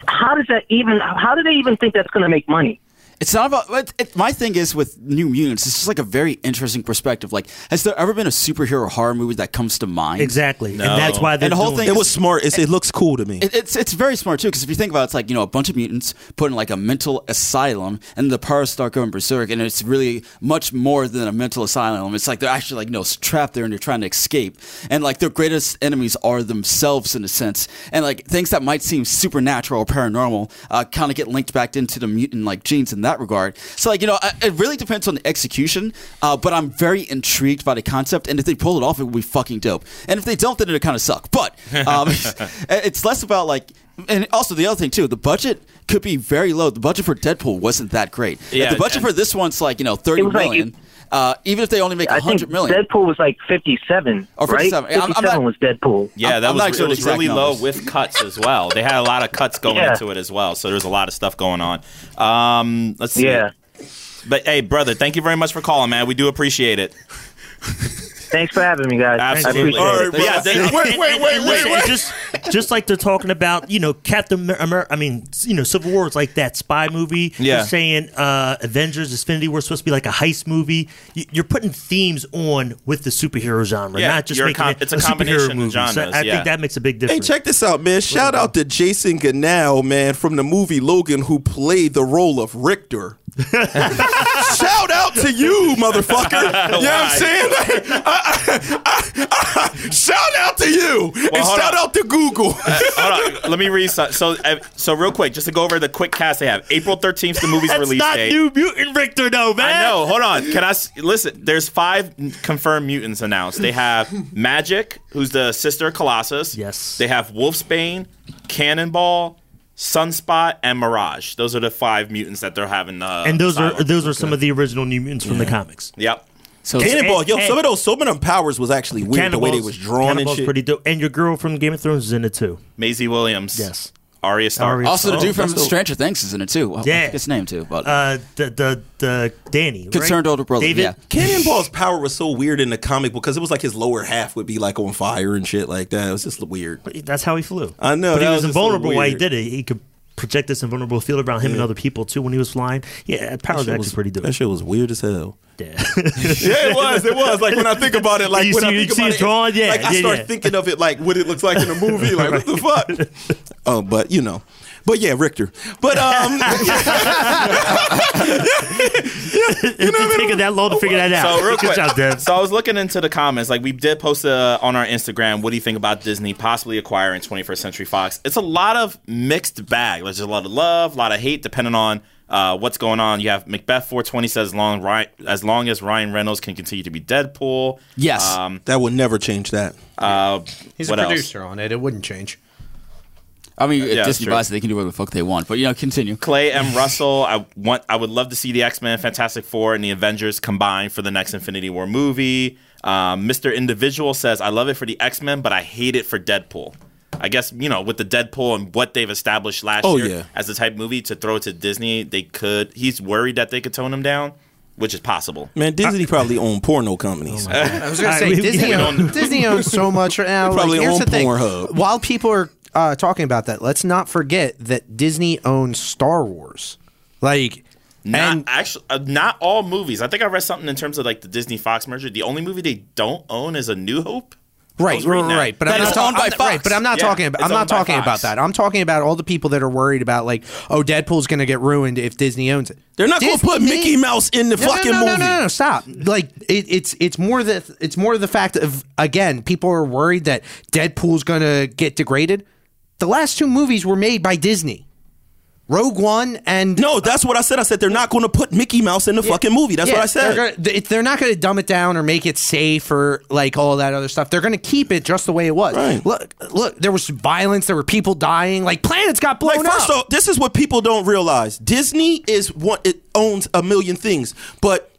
how does that even how do they even think that's going to make money? It's not about. It, it, my thing is with New Mutants. It's just like a very interesting perspective. Like, has there ever been a superhero horror movie that comes to mind? exactly, No. and that's why And the whole doing thing It was smart. It's, it looks cool to me. It, it's it's very smart too because if you think about it, it's like you know a bunch of mutants put in like a mental asylum and the powers start going berserk and it's really much more than a mental asylum. It's like they're actually like you know trapped there and they're trying to escape and like their greatest enemies are themselves in a sense and like things that might seem supernatural or paranormal uh, kind of get linked back into the mutant like genes in that that regard. So, like, you know, I, it really depends on the execution, uh, but I'm very intrigued by the concept. And if they pull it off, it would be fucking dope. And if they don't, then it'll kind of suck. But um, <laughs> it's less about, like, and also the other thing, too, the budget could be very low. The budget for Deadpool wasn't that great. Yeah, the budget for this one's like, you know, thirty million. Like- million. Uh, even if they only make I think hundred million. Deadpool was like 57, Oh, 57. right? Yeah, I'm- I'm not- was Deadpool. Yeah, that I'm was, not it sure the was exact really low with cuts as well. They had a lot of cuts going Yeah. into it as well, so there's a lot of stuff going on. Um, let's see. Yeah. But hey, brother, thank you very much for calling, man. We do appreciate it. <laughs> Thanks for having me, guys. Absolutely. I appreciate All it. Yeah, they- And- wait, wait, wait, wait, wait. Just, just like they're talking about, you know, Captain America. I mean, you know, Civil War is like that spy movie. Yeah. You're saying uh, Avengers: Infinity War is supposed to be like a heist movie. You- You're putting themes on with the superhero genre, Yeah, not just a making com- it it's a superhero combination of movie. So genres, I yeah. think that makes a big difference. Hey, check this out, man. Shout out to Jason Genao, man, from the movie Logan, who played the role of Rictor. <laughs> Shout out to you, motherfucker. <laughs> You know what I'm saying? <laughs> I- I- I- shout out to you. and shout on. out to Google. Hold on, let me read. So, so, uh, so real quick, just to go over the quick cast they have. April thirteenth, the movie's That's release not date. New Mutant Rictor, though, man. I know. Hold on. Can I listen? There's five confirmed mutants announced. They have Magik, who's the sister of Colossus. Yes. They have Wolfsbane, Cannonball, Sunspot, and Mirage. Those are the five mutants that they're having. Uh, And those are those are some of the original New Mutants from the comics. Yep. So Cannonball, yo, Hey, some of those, some of them powers was actually weird. The way they was drawn and shit. pretty dope. And your girl from Game of Thrones is in it too. Maisie Williams. Yes. Arya Stark. Arya- also the dude from that's. Stranger Things is in it too. Well, I Yeah. forget his name too, but Uh, the the the Danny, right? concerned older brother. David. Yeah. Cannonball's power was so weird in the comic because it was like his lower half would be like on fire and shit like that. It was just weird. That's how he flew. I know, but he that was was just invulnerable while he weird. did it. He could project this invulnerable field around him and other people too when he was flying. Yeah, power was That was- pretty dope. That shit was weird as hell. Yeah. <laughs> Yeah, it was. It was. Like when I think about it, like You when see- I think see about it drawn? Yeah, Like I start yeah. thinking of it like what it looks like in a movie. Like what the <laughs> fuck? Oh, <laughs> but you know. But yeah, Rictor. But um, <laughs> <laughs> it did take that long to figure that out. So real quick, job, Dev. so I was looking into the comments. Like we did post uh, on our Instagram. What do you think about Disney possibly acquiring 21st Century Fox? It's a lot of mixed bag. There's a lot of love, a lot of hate, depending on uh, what's going on. You have Macbeth 420 says as long Ry- as long as Ryan Reynolds can continue to be Deadpool. Yes. Um, that would never change that. uh, He's what a else? producer on it. It wouldn't change. I mean, Yeah, Disney true. buys it, they can do whatever the fuck they want. But you know, continue. Clay M. Russell. I want. I would love to see the X Men, Fantastic Four, and the Avengers combined for the next Infinity War movie. Um, Mr. Individual says, "I love it for the X Men, but I hate it for Deadpool." I guess you know with the Deadpool and what they've established last Oh, year yeah. as the type movie to throw it to Disney, they could. He's worried that they could tone him down, which is possible. Man, Disney probably own porno companies. I was gonna say right, Disney, we <laughs> own, Disney owns so much right now. Probably like, here's own. Pornhub. While people are uh, talking about that, let's not forget that Disney owns Star Wars. Like, Not and actually, uh, not all movies. I think I read something in terms of like the Disney Fox merger. The only movie they don't own is A New Hope. Right, right, right. But That I'm not, ta- owned by I'm Fox. right, but I'm not Yeah, talking about. I'm not owned by talking about that. I'm talking about all the people that are worried about like, oh, Deadpool's going to get ruined if Disney owns it. They're not going to put Disney- Mickey Mouse in the No, fucking no, no, movie. No, no, no, stop. Like it, it's it's more the it's more the fact of again, people are worried that Deadpool's gonna get degraded. The last two movies were made by Disney. Rogue One and No, that's what I said. I said they're not going to put Mickey Mouse in the fucking movie. That's Yeah, what I said. They're, gonna, they're not going to dumb it down or make it safe or like all that other stuff. They're going to keep it just the way it was. Right. Look, look, there was violence. There were people dying. Like planets got blown like first up. off, this is what people don't realize. Disney is what it owns a million things, but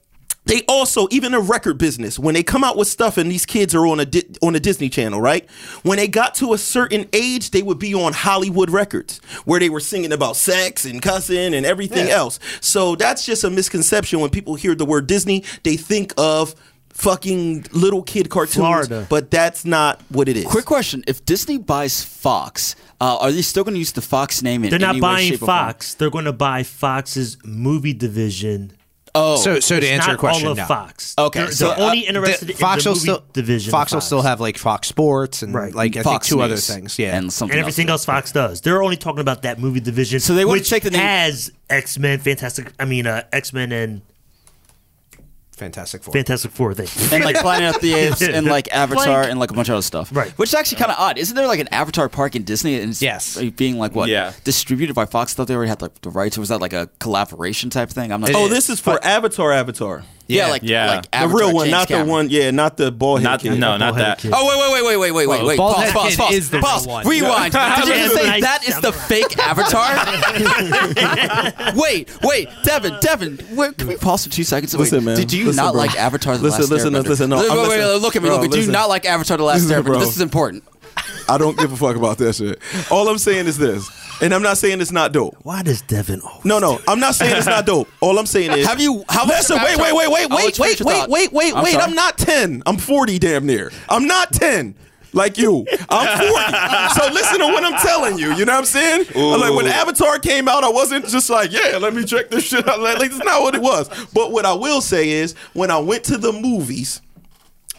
they also even the record business when they come out with stuff and these kids are on a Di- on a Disney Channel, right? When they got to a certain age, they would be on Hollywood records where they were singing about sex and cussing and everything else. So that's just a misconception when people hear the word Disney, they think of fucking little kid cartoons, Florida. but that's not what it is. Quick question: If Disney buys Fox, uh, are they still going to use the Fox name in They're not any way, buying shape. Fox. They're going to buy Fox's movie division. Oh, so, so to answer not your question, all of no. Fox. Okay, they're, so, they're only uh, interested The- in Fox the will movie still division. of Fox will still have like Fox Sports and Right. like I Fox think two other things. Yeah, and something and everything else. else Fox does. They're only talking about that movie division. So they wouldn't take the name- has X Men, Fantastic. I mean, uh, X Men and Fantastic Four. Fantastic Four thing. and like Planet of the <laughs> Apes and like Avatar Plank. and like a bunch of other stuff. Right. Which is actually kind of odd. Isn't there like an Avatar park in Disney? And it's Yes. Being like what? Yeah. Distributed by Fox. I thought they already had like the rights. Or was that like a collaboration type thing? I'm not. Oh, sure. this is for Avatar. Avatar. Yeah, like yeah. like the real one, not the one. Yeah, not the ball head. Not, kid. No, not that. Kid. Oh wait, wait, wait, wait, wait, wait, wait. Ball pause, pause, pause, is the pause. One. Rewind. <laughs> Did you just say that is the fake Avatar? <laughs> wait, wait, Devin, Devin, wait, can we pause for two seconds? Wait, listen, man. Did you listen, not bro. like Avatar? The listen, last listen, listen, listen. No, wait, wait, wait, look at me. Bro, look. Do you not like Avatar: The Last <laughs> Airbender? This is important. I don't give a fuck about that shit. All I'm saying is this and I'm not saying it's not dope. Why does Devin? always- No, no, I'm not saying it's not dope. All I'm saying is, Have you- how Listen, of wait, wait, wait, wait, wait, wait, wait, wait, wait, wait. I'm not ten. I'm 40, damn near. I'm not 10. Like you, I'm 40. <laughs> so listen to what I'm telling you. You know what I'm saying? Like when Avatar came out, I wasn't just like, yeah, let me check this shit out. Like that's not what it was. But what I will say is, when I went to the movies,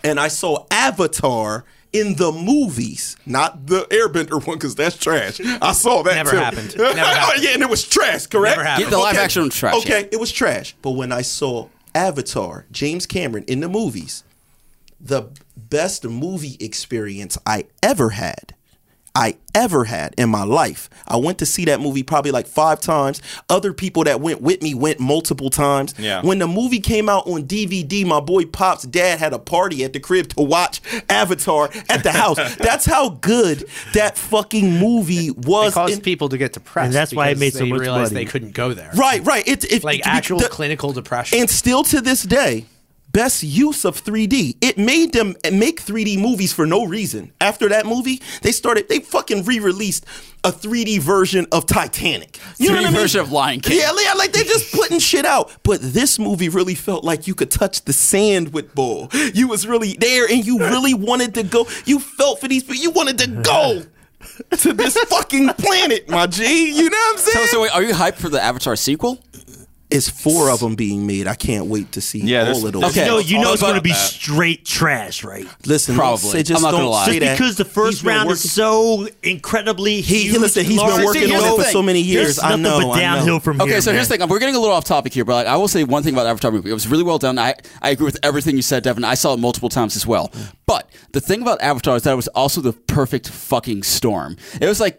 and I saw Avatar in the movies, not the Airbender one, because that's trash. I saw that Never too. happened. Never <laughs> happened. yeah, and it was trash. Correct. Never happened. Yeah, the live action was trash, Okay, yeah. it was trash. But when I saw Avatar, James Cameron in the movies, the best movie experience I ever had. I ever had in my life. I went to see that movie probably like five times. Other people that went with me went multiple times. Yeah. When the movie came out on DVD, my boy Pop's dad had a party at the crib to watch Avatar at the house. <laughs> That's how good that fucking movie was. It was. caused in- people to get depressed. And that's why it made so they much money. they couldn't go there. right, right. It, it, Like it- actual the- clinical depression. and still to this day, best use of 3D. It made them make 3D movies for no reason. After that movie, they started they fucking re-released a 3D version of Titanic. You know 3D what I mean? version of Lion King. Yeah, yeah, like they just putting shit out. But this movie really felt like you could touch the sand with Bull. You was really there and you really wanted to go. You felt for these people. You wanted to go. To this fucking planet, my G. You know what I'm So, saying? so wait, are you hyped for the Avatar sequel? It's four of them being made. I can't wait to see Yeah, all of those. Okay. You know, you know it's going to be that. straight trash, right? Listen, Probably. Just I'm not gonna lie. Just because the first round working- is so incredibly He, he huge, listen. He's large, been working here's on the it for so many years. There's I know. but I know. downhill from Okay, here. so here's the thing. We're getting a little off topic here, but like, I will say one thing about Avatar movie. It was really well done. I, I agree with everything you said, Devin. I saw it multiple times as well. But the thing about Avatar is that it was also the perfect fucking storm. It was like,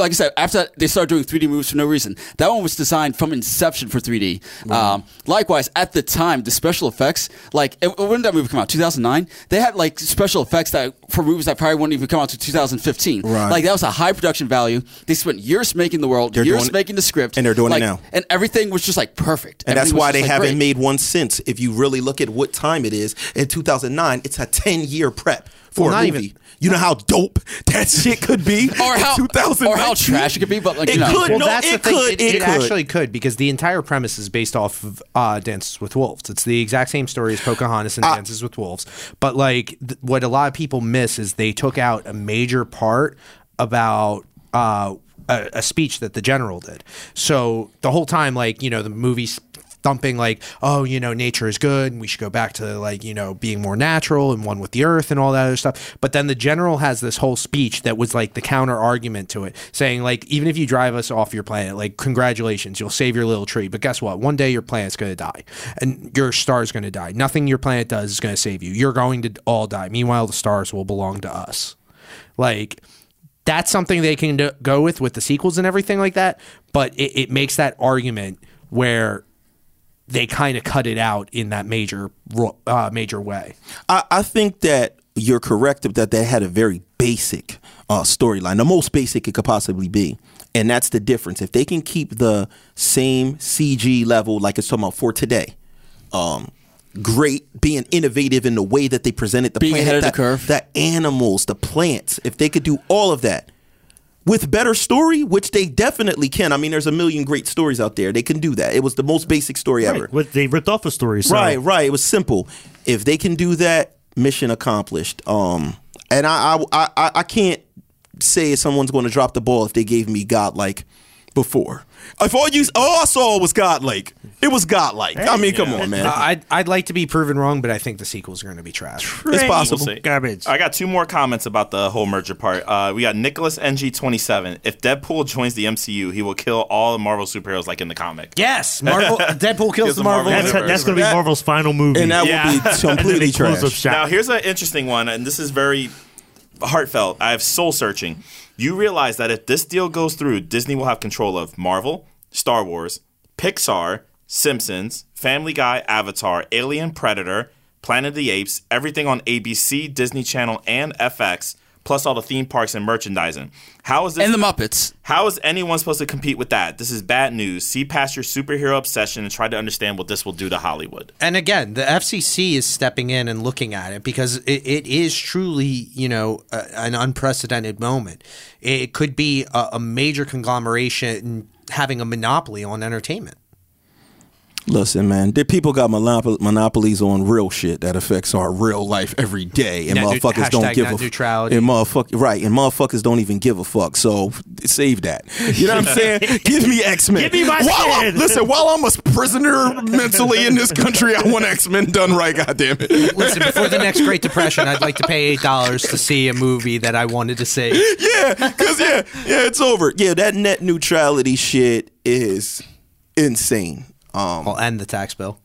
like I said, after they started doing 3D movies for no reason, that one was designed from inception for 3D. Um, likewise, at the time, the special effects, like it- when did that movie come out? 2009. They had like special effects that for movies that probably wouldn't even come out to 2015. Right. Like that was a high production value. They spent years making the world, They're years doing- making the script, and they're doing it now. and everything was just like perfect. And that's Everything was why they like, haven't great. made one since. If you really look at what time it is, in 2009, it's a 10 year prep for Well, a movie. even- you know how dope that <laughs> shit could be? or how 2019? or how trash it could be, but like It you know, could. well, no, that's it the thing. could, It, it it could. actually could because the entire premise is based off of uh, Dances with Wolves. It's the exact same story as Pocahontas and Ah. Dances with Wolves. But like th- what a lot of people miss is they took out a major part about. Uh, a, a speech that the general did. So the whole time, like you know, the movie's thumping like, oh, you know, nature is good, and we should go back to like you know being more natural and one with the earth and all that other stuff. But then the general has this whole speech that was like the counter argument to it, saying like, even if you drive us off your planet, like congratulations, you'll save your little tree. But guess what? One day your planet's going to die, and your star's going to die. Nothing your planet does is going to save you. You're going to all die. Meanwhile, the stars will belong to us. Like that's something they can do, go with with the sequels and everything like that. But it, it makes that argument where they kind of cut it out in that major uh, major way. I, I think that you're correct that they had a very basic uh, storyline, the most basic it could possibly be. And that's the difference. If they can keep the same CG level like it's talking about for today, um, great, being innovative in the way that they presented the Being planet, ahead of the curve. the animals, the plants, if they could do all of that with better story, which they definitely can. I mean, there's a million great stories out there. They can do that. It was the most basic story ever. What they ripped off a story. So. Right, right. It was simple. If they can do that, mission accomplished. Um, and I, I, I, I can't say someone's going to drop the ball if they gave me God like before. If all you all I saw was godlike, it was godlike. I mean, come on, man. Uh, I'd, I'd like to be proven wrong, but I think the sequels are going to be trash. it's possible. We'll. Garbage. I got two more comments about the whole merger part. Uh, we got Nicholas NG27. If Deadpool joins the MCU, he will kill all the Marvel superheroes like in the comic. Yes, Marvel. <laughs> Deadpool kills Kills the the Marvel. Marvel That's, that's going to be Marvel's final movie. and that Yeah. would <laughs> be completely they trash. Now, here's an interesting one, and this is very heartfelt. I have soul searching. You realize that if this deal goes through, Disney will have control of Marvel, Star Wars, Pixar, Simpsons, Family Guy, Avatar, Alien, Predator, Planet of the Apes, everything on ABC, Disney Channel, and FX, plus all the theme parks and merchandising. How is this? And the Muppets. how is anyone supposed to compete with that? This is bad news. See past your superhero obsession and try to understand what this will do to Hollywood. And again, the FCC is stepping in and looking at it because it, it is truly, you know, a, an unprecedented moment. It could be a, a major conglomeration having a monopoly on entertainment. Listen, man, the people got monop- monopolies on real shit that affects our real life every day, and motherfuckers don't give a a f- neutrality. And motherfuck- right, and motherfuckers don't even give a fuck. So save that. You know what I'm <laughs> saying? Give me X Men. Give me my skin. Listen, while I'm a prisoner mentally in this country, I want X Men done right. God damn it. Listen, before the next Great Depression, I'd like to pay eight dollars to see a movie that I wanted to see. yeah, because yeah, yeah, it's over. Yeah, that net neutrality shit is insane. Um, Well, and the tax bill.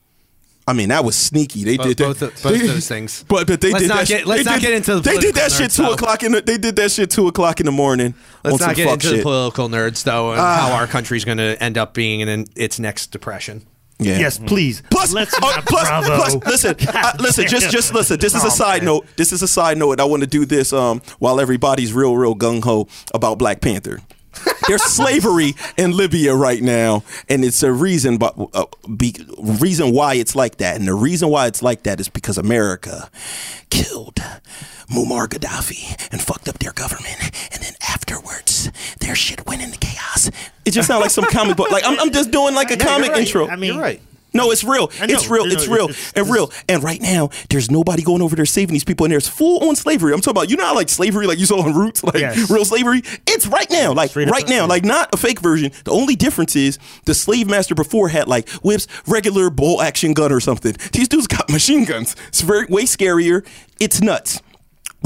I mean, that was sneaky. They Both- did that. both of- both they- those things. But but they Let's did not that. get- shit- let's not did- get into the They did that shit two though. o'clock in. The, they did that shit two o'clock in the morning. Let's not get into shit. the political nerds, though, and how our country's going to end up being in its next depression. yeah. yes, please. Plus, Let's oh, not plus, listen, <laughs> uh, listen, just, just listen. This is a Oh, side man. note. This is a side note. I want to do this um, while everybody's real, real gung ho about Black Panther. There's slavery in Libya right now, and it's a reason, but uh, be, reason why it's like that. And the reason why it's like that is because America killed Muammar Gaddafi and fucked up their government, and then afterwards, their shit went into chaos. It just sounds like some comic book. Like I'm, I'm just doing like a Yeah, comic right. intro. I mean, You're right. No, it's real. Know. It's real. It's real. it's- and real. And right now, there's nobody going over there saving these people, and there's full on slavery. I'm talking about you know how like slavery, like you saw on Roots, like Yes. real slavery. It's right now, like Straight right now, like not a fake version. The only difference is the slave master before had like whips, regular bolt action gun or something. These dudes got machine guns. It's very way scarier. It's nuts.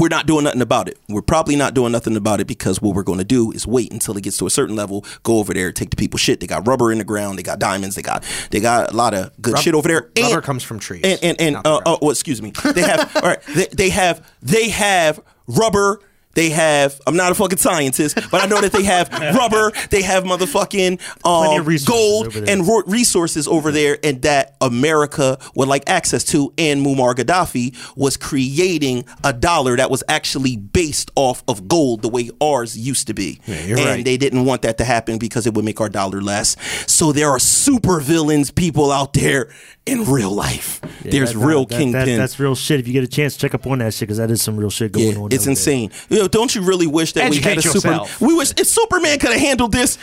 We're not doing nothing about it. We're probably not doing nothing about it because what we're going to do is wait until it gets to a certain level, go over there, take the people shit. They got rubber in the ground, they got diamonds, they got they got a lot of good shit over there. rubber comes from trees, And and, and uh, oh, well, excuse me. They have <laughs> all right. They, they have they have rubber. They have. I'm not a fucking scientist, but I know that they have <laughs> rubber. They have motherfucking um, gold and ro- resources over there, and that America would like access to. And Muammar Gaddafi was creating a dollar that was actually based off of gold, the way ours used to be. you're and right. they didn't want that to happen because it would make our dollar less. So there are super villains, people out there in real life. There's That- real that- kingpins. That, that's real shit. If you get a chance, check up on that shit because that is some real shit going Yeah, on. it's insane. there. Know, don't you really wish that we had a Educate super? We wish if Superman could have handled this.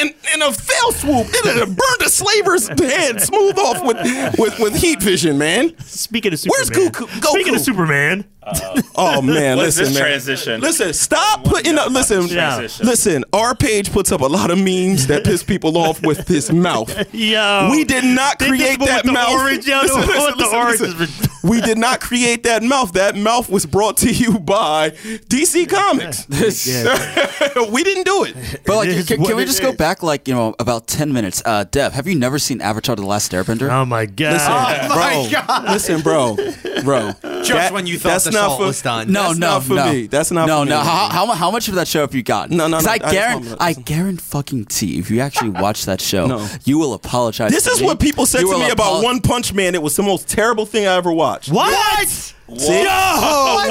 In, in a fell swoop, it would have burned a slaver's head smooth off with, with, with heat vision, man. Speaking of Superman. Where's Superman, Goku- Goku? speaking of Superman, <laughs> Oh man, listen, this man. transition? Listen, stop putting up. Listen, Yeah. listen. Our page puts up a lot of memes that piss people off with his mouth. <laughs> yo, We did not create did the one that mouth. orange, yo, the one with the we did not create that mouth. That mouth was brought to you by DC Comics. <laughs> we didn't do it. But like, It is can, can we it just go back like you know about ten minutes? Uh, Dev, have you never seen Avatar: The Last Airbender? Oh my god! bro, listen, bro, bro. Just when you thought the salt was done. no, that's no, not for no. me. That's not no, for me. no. How, how, how much of that show have you gotten? No, no, no, I I guarantee, I guarantee fucking T. If you actually <laughs> watch that show, No. you will apologize. This is me. what people said You to me about One Punch Man. It was the most terrible thing I ever watched. What? See? Yo,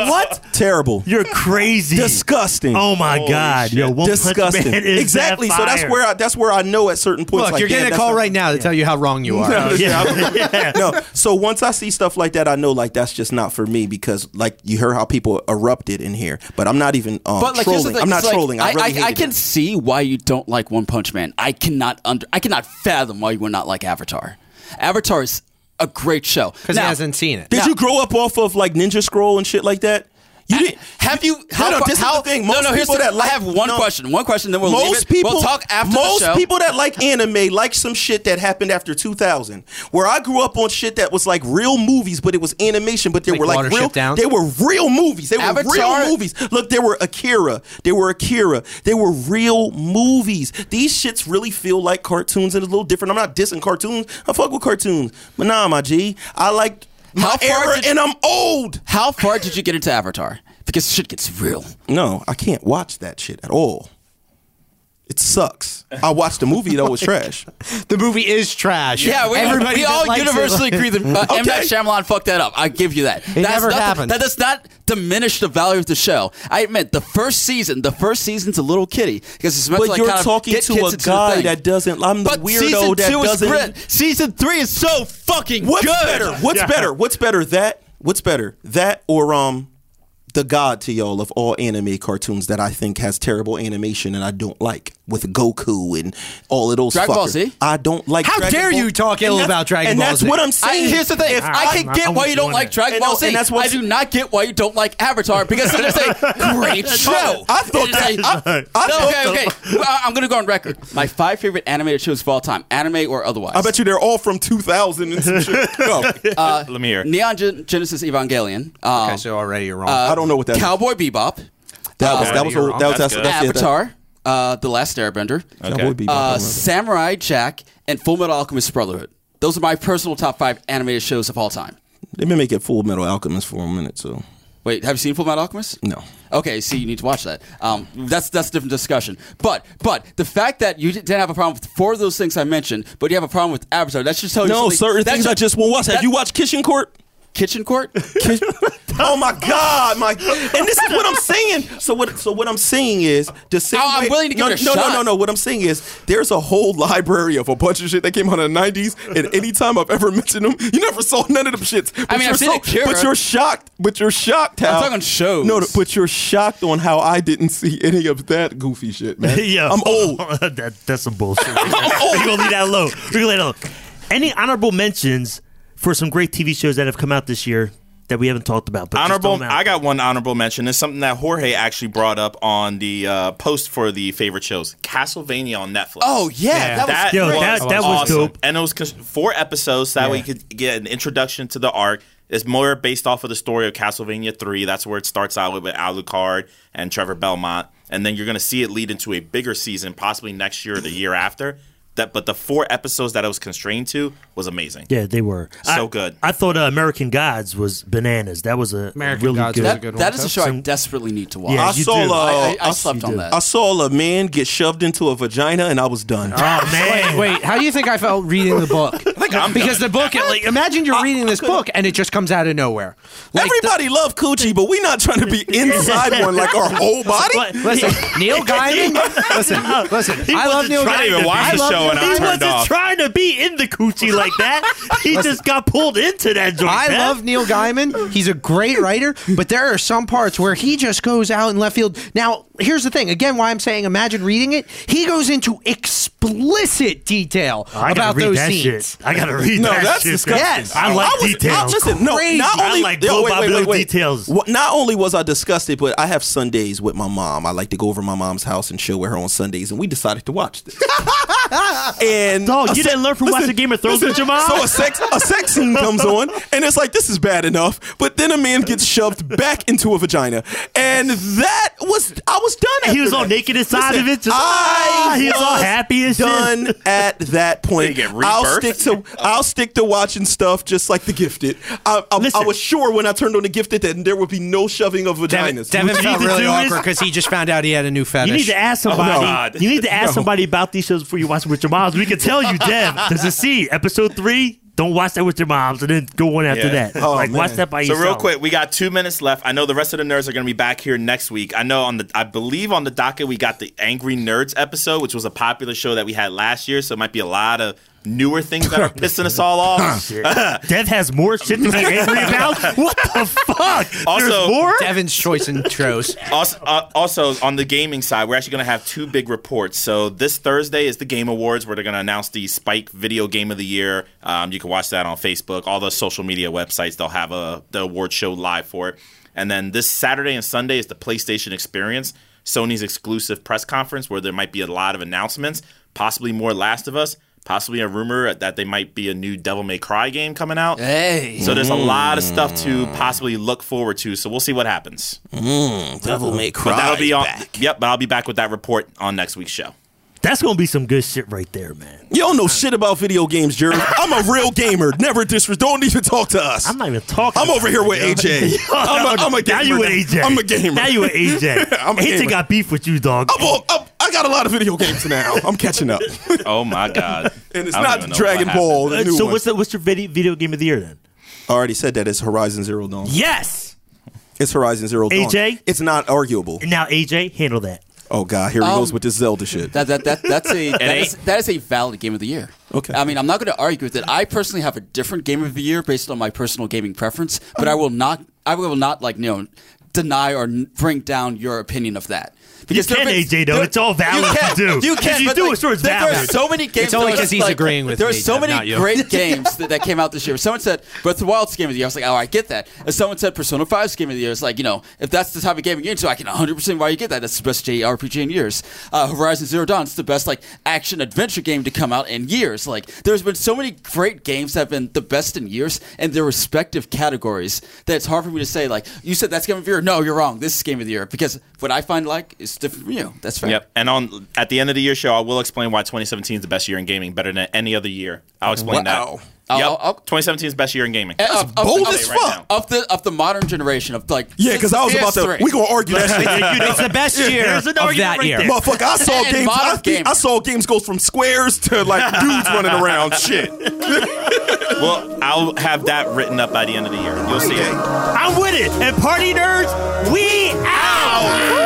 what? Terrible. You're crazy. Disgusting. Oh my god! Yo, one Disgusting. Punch Man <laughs> is exactly. that So that's fire. where I, that's where I know at certain points. Look, like, you're getting damn, a call that's right now to tell you how wrong you <laughs> are. not- Yeah, <laughs> yeah. no. So once I see stuff like that, I know like that's just not for me because like you heard how people erupted in here. But I'm not even um, But like, here's the trolling. thing, I'm not it's like, trolling. I, really I, hated I can it. see why you don't like One Punch Man. I cannot under, I cannot fathom why you would not like Avatar. Avatar is a great show Because he Now- hasn't seen it. Did Now- you grow up off of like Ninja Scroll and shit like that? You didn't. Have you? How, no, far- this is the thing. no, Most no. Here's people the, that like- I have one no. question. One question. Then we'll leave most it. people We'll talk after most the show. people that like anime like some shit that happened after 2000 where i grew up on shit that was like real movies but it was animation but they Like were like real Down? they were real movies they were Avatar- real movies look there were akira there were akira they were real movies these shits really feel like cartoons and it's a little different i'm not dissing cartoons i fuck with cartoons but nah my g i like my How far did- and i'm old How far did you get into Avatar? Because shit gets real. no i can't watch that shit at all it sucks i watched the movie that was <laughs> trash The movie is trash. Yeah, we, Everybody we that all likes it, universally agree that uh, <laughs> M. Night Okay. Shyamalan fucked that up. I give you that. It never not, happened. That does not diminish the value of the show. I admit, the first season, the first season's a little kitty because it's meant But to like you're kind of talking get to kids a guy that doesn't. I'm the But weirdo that doesn't. is. Season three is so fucking What's good. better? What's better? What's better? That? What's better? That or um, the god to y'all of all anime cartoons that I think has terrible animation and I don't like with Goku and all of those. Dragon Ball fuckers. Z? I don't like. How Dragon dare Ball- you talk ill about Dragon and Ball that's Z. what I'm I, saying. here's the thing. If I can I'm- get I'm why you don't like that. Dragon And Ball no, Z. and that's what's- I do not get why you don't like Avatar because it is a great show. I thought It is that- a- I- I No, thought okay, okay. Well, I'm going to go on record. My five favorite animated shows of all time, anime or otherwise. I bet you they're all from 2000 and some shit. <laughs> No, Uh, Let me hear. Neon Gen- Genesis Evangelion. Um, Okay, so already you're wrong. I don't know what that. is. Cowboy Bebop. That was that was You're a- that was That's that's, that's. Avatar. Uh, the Last Airbender. Cowboy Bebop, I Uh, remember. Samurai Jack and Full Metal Alchemist Brotherhood. Those are my personal top five animated shows of all time. They've been making Full Metal Alchemist for a minute, so Wait, have you seen Full Metal Alchemist? no. Okay, see, you need to watch that. Um, that's that's a different discussion. But but the fact that you didn't have a problem with four of those things I mentioned, but you have a problem with Avatar, that's just tell you No, something- certain that's things I just won't watch. Have that- you watched Kitchen Court? Kitchen Court? <laughs> <laughs> oh my God, my! And this is what I'm saying. So what? So what I'm saying is the same. Oh, I'm willing to give no, it a no, shot. No, no, no. What I'm saying is there's a whole library of a bunch of shit that came out in the '90s, and anytime I've ever mentioned them, you never saw none of them shits. But I mean, you're I've seen so, Akira. But you're shocked. But you're shocked. How, I'm talking shows. No, but you're shocked on how I didn't see any of that goofy shit, man. <laughs> yeah, I'm old. <laughs> that, that's some bullshit. We're gonna leave that alone. We're gonna leave that alone. Any honorable mentions for some great TV shows that have come out this year that we haven't talked about? But honorable. throw 'em. I got one honorable mention. It's something that Jorge actually brought up on the uh, post for the favorite shows. Castlevania on Netflix. Oh yeah, that was Yo, was that- that was awesome. dope. And it was four episodes. So that way you could get an introduction to the arc. It's more based off of the story of Castlevania 3. That's where it starts out with Alucard and Trevor Belmont. And then you're going to see it lead into a bigger season, possibly next year or the year after. That, But the four episodes that I was constrained to was amazing. Yeah, they were So I- good. I thought uh, American Gods was bananas. That was a American really Gods good. was a that, good that one, is a too. show I desperately need to watch. Yeah, I saw. do. I, I, I I, slept on do. that. I saw a man get shoved into a vagina, and I was done. Oh <laughs> man, Wait, how do you think I felt reading the book? <laughs> because the book, like, imagine you're reading this book and it just comes out of nowhere. Like, the- Everybody love coochie, but we're not trying to be <laughs> inside one like our whole body. What? listen, Neil Gaiman. Listen, listen. I love Neil Gaiman. I didn't even watch the love show Neil and I He was turned wasn't off. trying to be in the coochie like that. He just got pulled into that joint. I man. love Neil Gaiman. He's a great writer, but there are some parts where he just goes out in left field. Now, here's the thing. Again, why I'm saying imagine reading it. He goes into explicit detail I gotta about read those scenes. shit. I gotta read No, that that's shit. disgusting. Yes. I like was- details. listen, no, Crazy. not I only like yo, wait, wait, wait, wait. details. Not only was I disgusted, but I have Sundays with my mom. I like to go over to my mom's house and chill with her on Sundays, and we decided to watch this. <laughs> and Dog, you se- didn't learn from watching Game of Thrones with your mom? So a sex a sex scene comes on, and it's like this is bad enough, but then a man gets shoved back into a vagina, and that was I was done. He after was all that. naked inside Listen, of it, just- I ah, he was all was happy and shit. done at that point. Get I'll stick to I'll stick to watching stuff just like The Gifted. I, I, I was sure when I turned on The Gifted that there would be no shoving of Devin, vaginas. Devin What you felt need really awkward because he just found out he had a new fetish. You need to ask oh somebody. God. you need to ask somebody about these shows before you watch them with your moms. We can tell you, Dev. Does it see episode three? Don't watch that with your moms, and then go on after Yeah. that. Oh, like watch that by So yourself. real quick, we got two minutes left. I know the rest of the nerds are going to be back here next week. I know on the, I believe on the docket we got the Angry Nerds episode, which was a popular show that we had last year. So it might be a lot of newer things that are <laughs> pissing us all off. <laughs> Shit. Dev has more shit to be angry about. What the fuck? Also- There's more. Devin's choice intros. also, uh, also on the gaming side, we're actually going to have two big reports. So this Thursday is the Game Awards, where they're going to announce the Spike Video Game of the Year. Um, you can watch that on Facebook, all the social media websites. They'll have a the award show live for it. And then this Saturday and Sunday is the PlayStation Experience, Sony's exclusive press conference where there might be a lot of announcements, possibly more Last of Us, possibly a rumor that they might be a new Devil May Cry game coming out. Hey. So there's a lot of stuff to mm. possibly look forward to. So we'll see what happens. Mm, Devil May Cry. But that'll be on. back. Yep, but I'll be back with that report on next week's show. That's gonna be some good shit right there, man. You don't know shit about video games, Jerry. I'm a real gamer. Never disrespect. Don't even talk to us. I'm not even talking. I'm over here with AJ. <laughs> I'm a, I'm a gamer. now you with AJ. <laughs> I'm a gamer. Now you with AJ. I'm a AJ gamer. got beef with you, dog. I'm all- I'm- I got a lot of video games now. I'm catching up. <laughs> Oh my god! And it's don't not even know Dragon Ball. The new so one. what's the, what's your video, video game of the year then? I already said that it's Horizon Zero Dawn. Yes. It's Horizon Zero Dawn. AJ? It's not arguable. Now AJ, handle that. Oh God, here he Um, goes with this Zelda shit. That, that, that, that's a that ain't- is, that is a valid game of the year. Okay. I mean, I'm not going to argue with it. I personally have a different game of the year based on my personal gaming preference, but I will not. I will not like you know deny or bring down your opinion of that. You there can, have been- AJ, though. there- It's all valid You can, to do. You If can. you do like, it, sure it's there, there are valid. so many games. It's only because he's like- agreeing with There are so Jeff, many great <laughs> games that, that came out this year. Someone said Breath of the Wild's game of the year. I was like, oh, I get that. If someone said Persona 5's game of the year, it's like, you know, if that's the type of game you're into, I can 100% why you get that. That's the best JRPG in years. Uh, Horizon Zero Dawn is the best like action adventure game to come out in years. Like, there's been so many great games that have been the best in years in their respective categories that it's hard for me to say, like, you said that's game of the year. No, you're wrong. This is game of the year because what I find like is different from you. That's fair. Yep. And on at the end of the year show, I will explain why 2017 is the best year in gaming, better than any other year. I'll mm-hmm. explain Wow. that. I'll- Yep. I'll- I'll- 2017 is the best year in gaming. Of- of- bold of- as fuck. now. of the of the modern generation of like yeah, because I was about to. We gonna argue that shit. <laughs> It's the best year There's of an argument that right year. there. Motherfucker, I saw And games. I, think- gamer. I saw games go from squares to like <laughs> dudes running around. Shit. <laughs> Well, I'll have that written up by the end of the year. You'll see it. I'm with it. And party nerds, we out.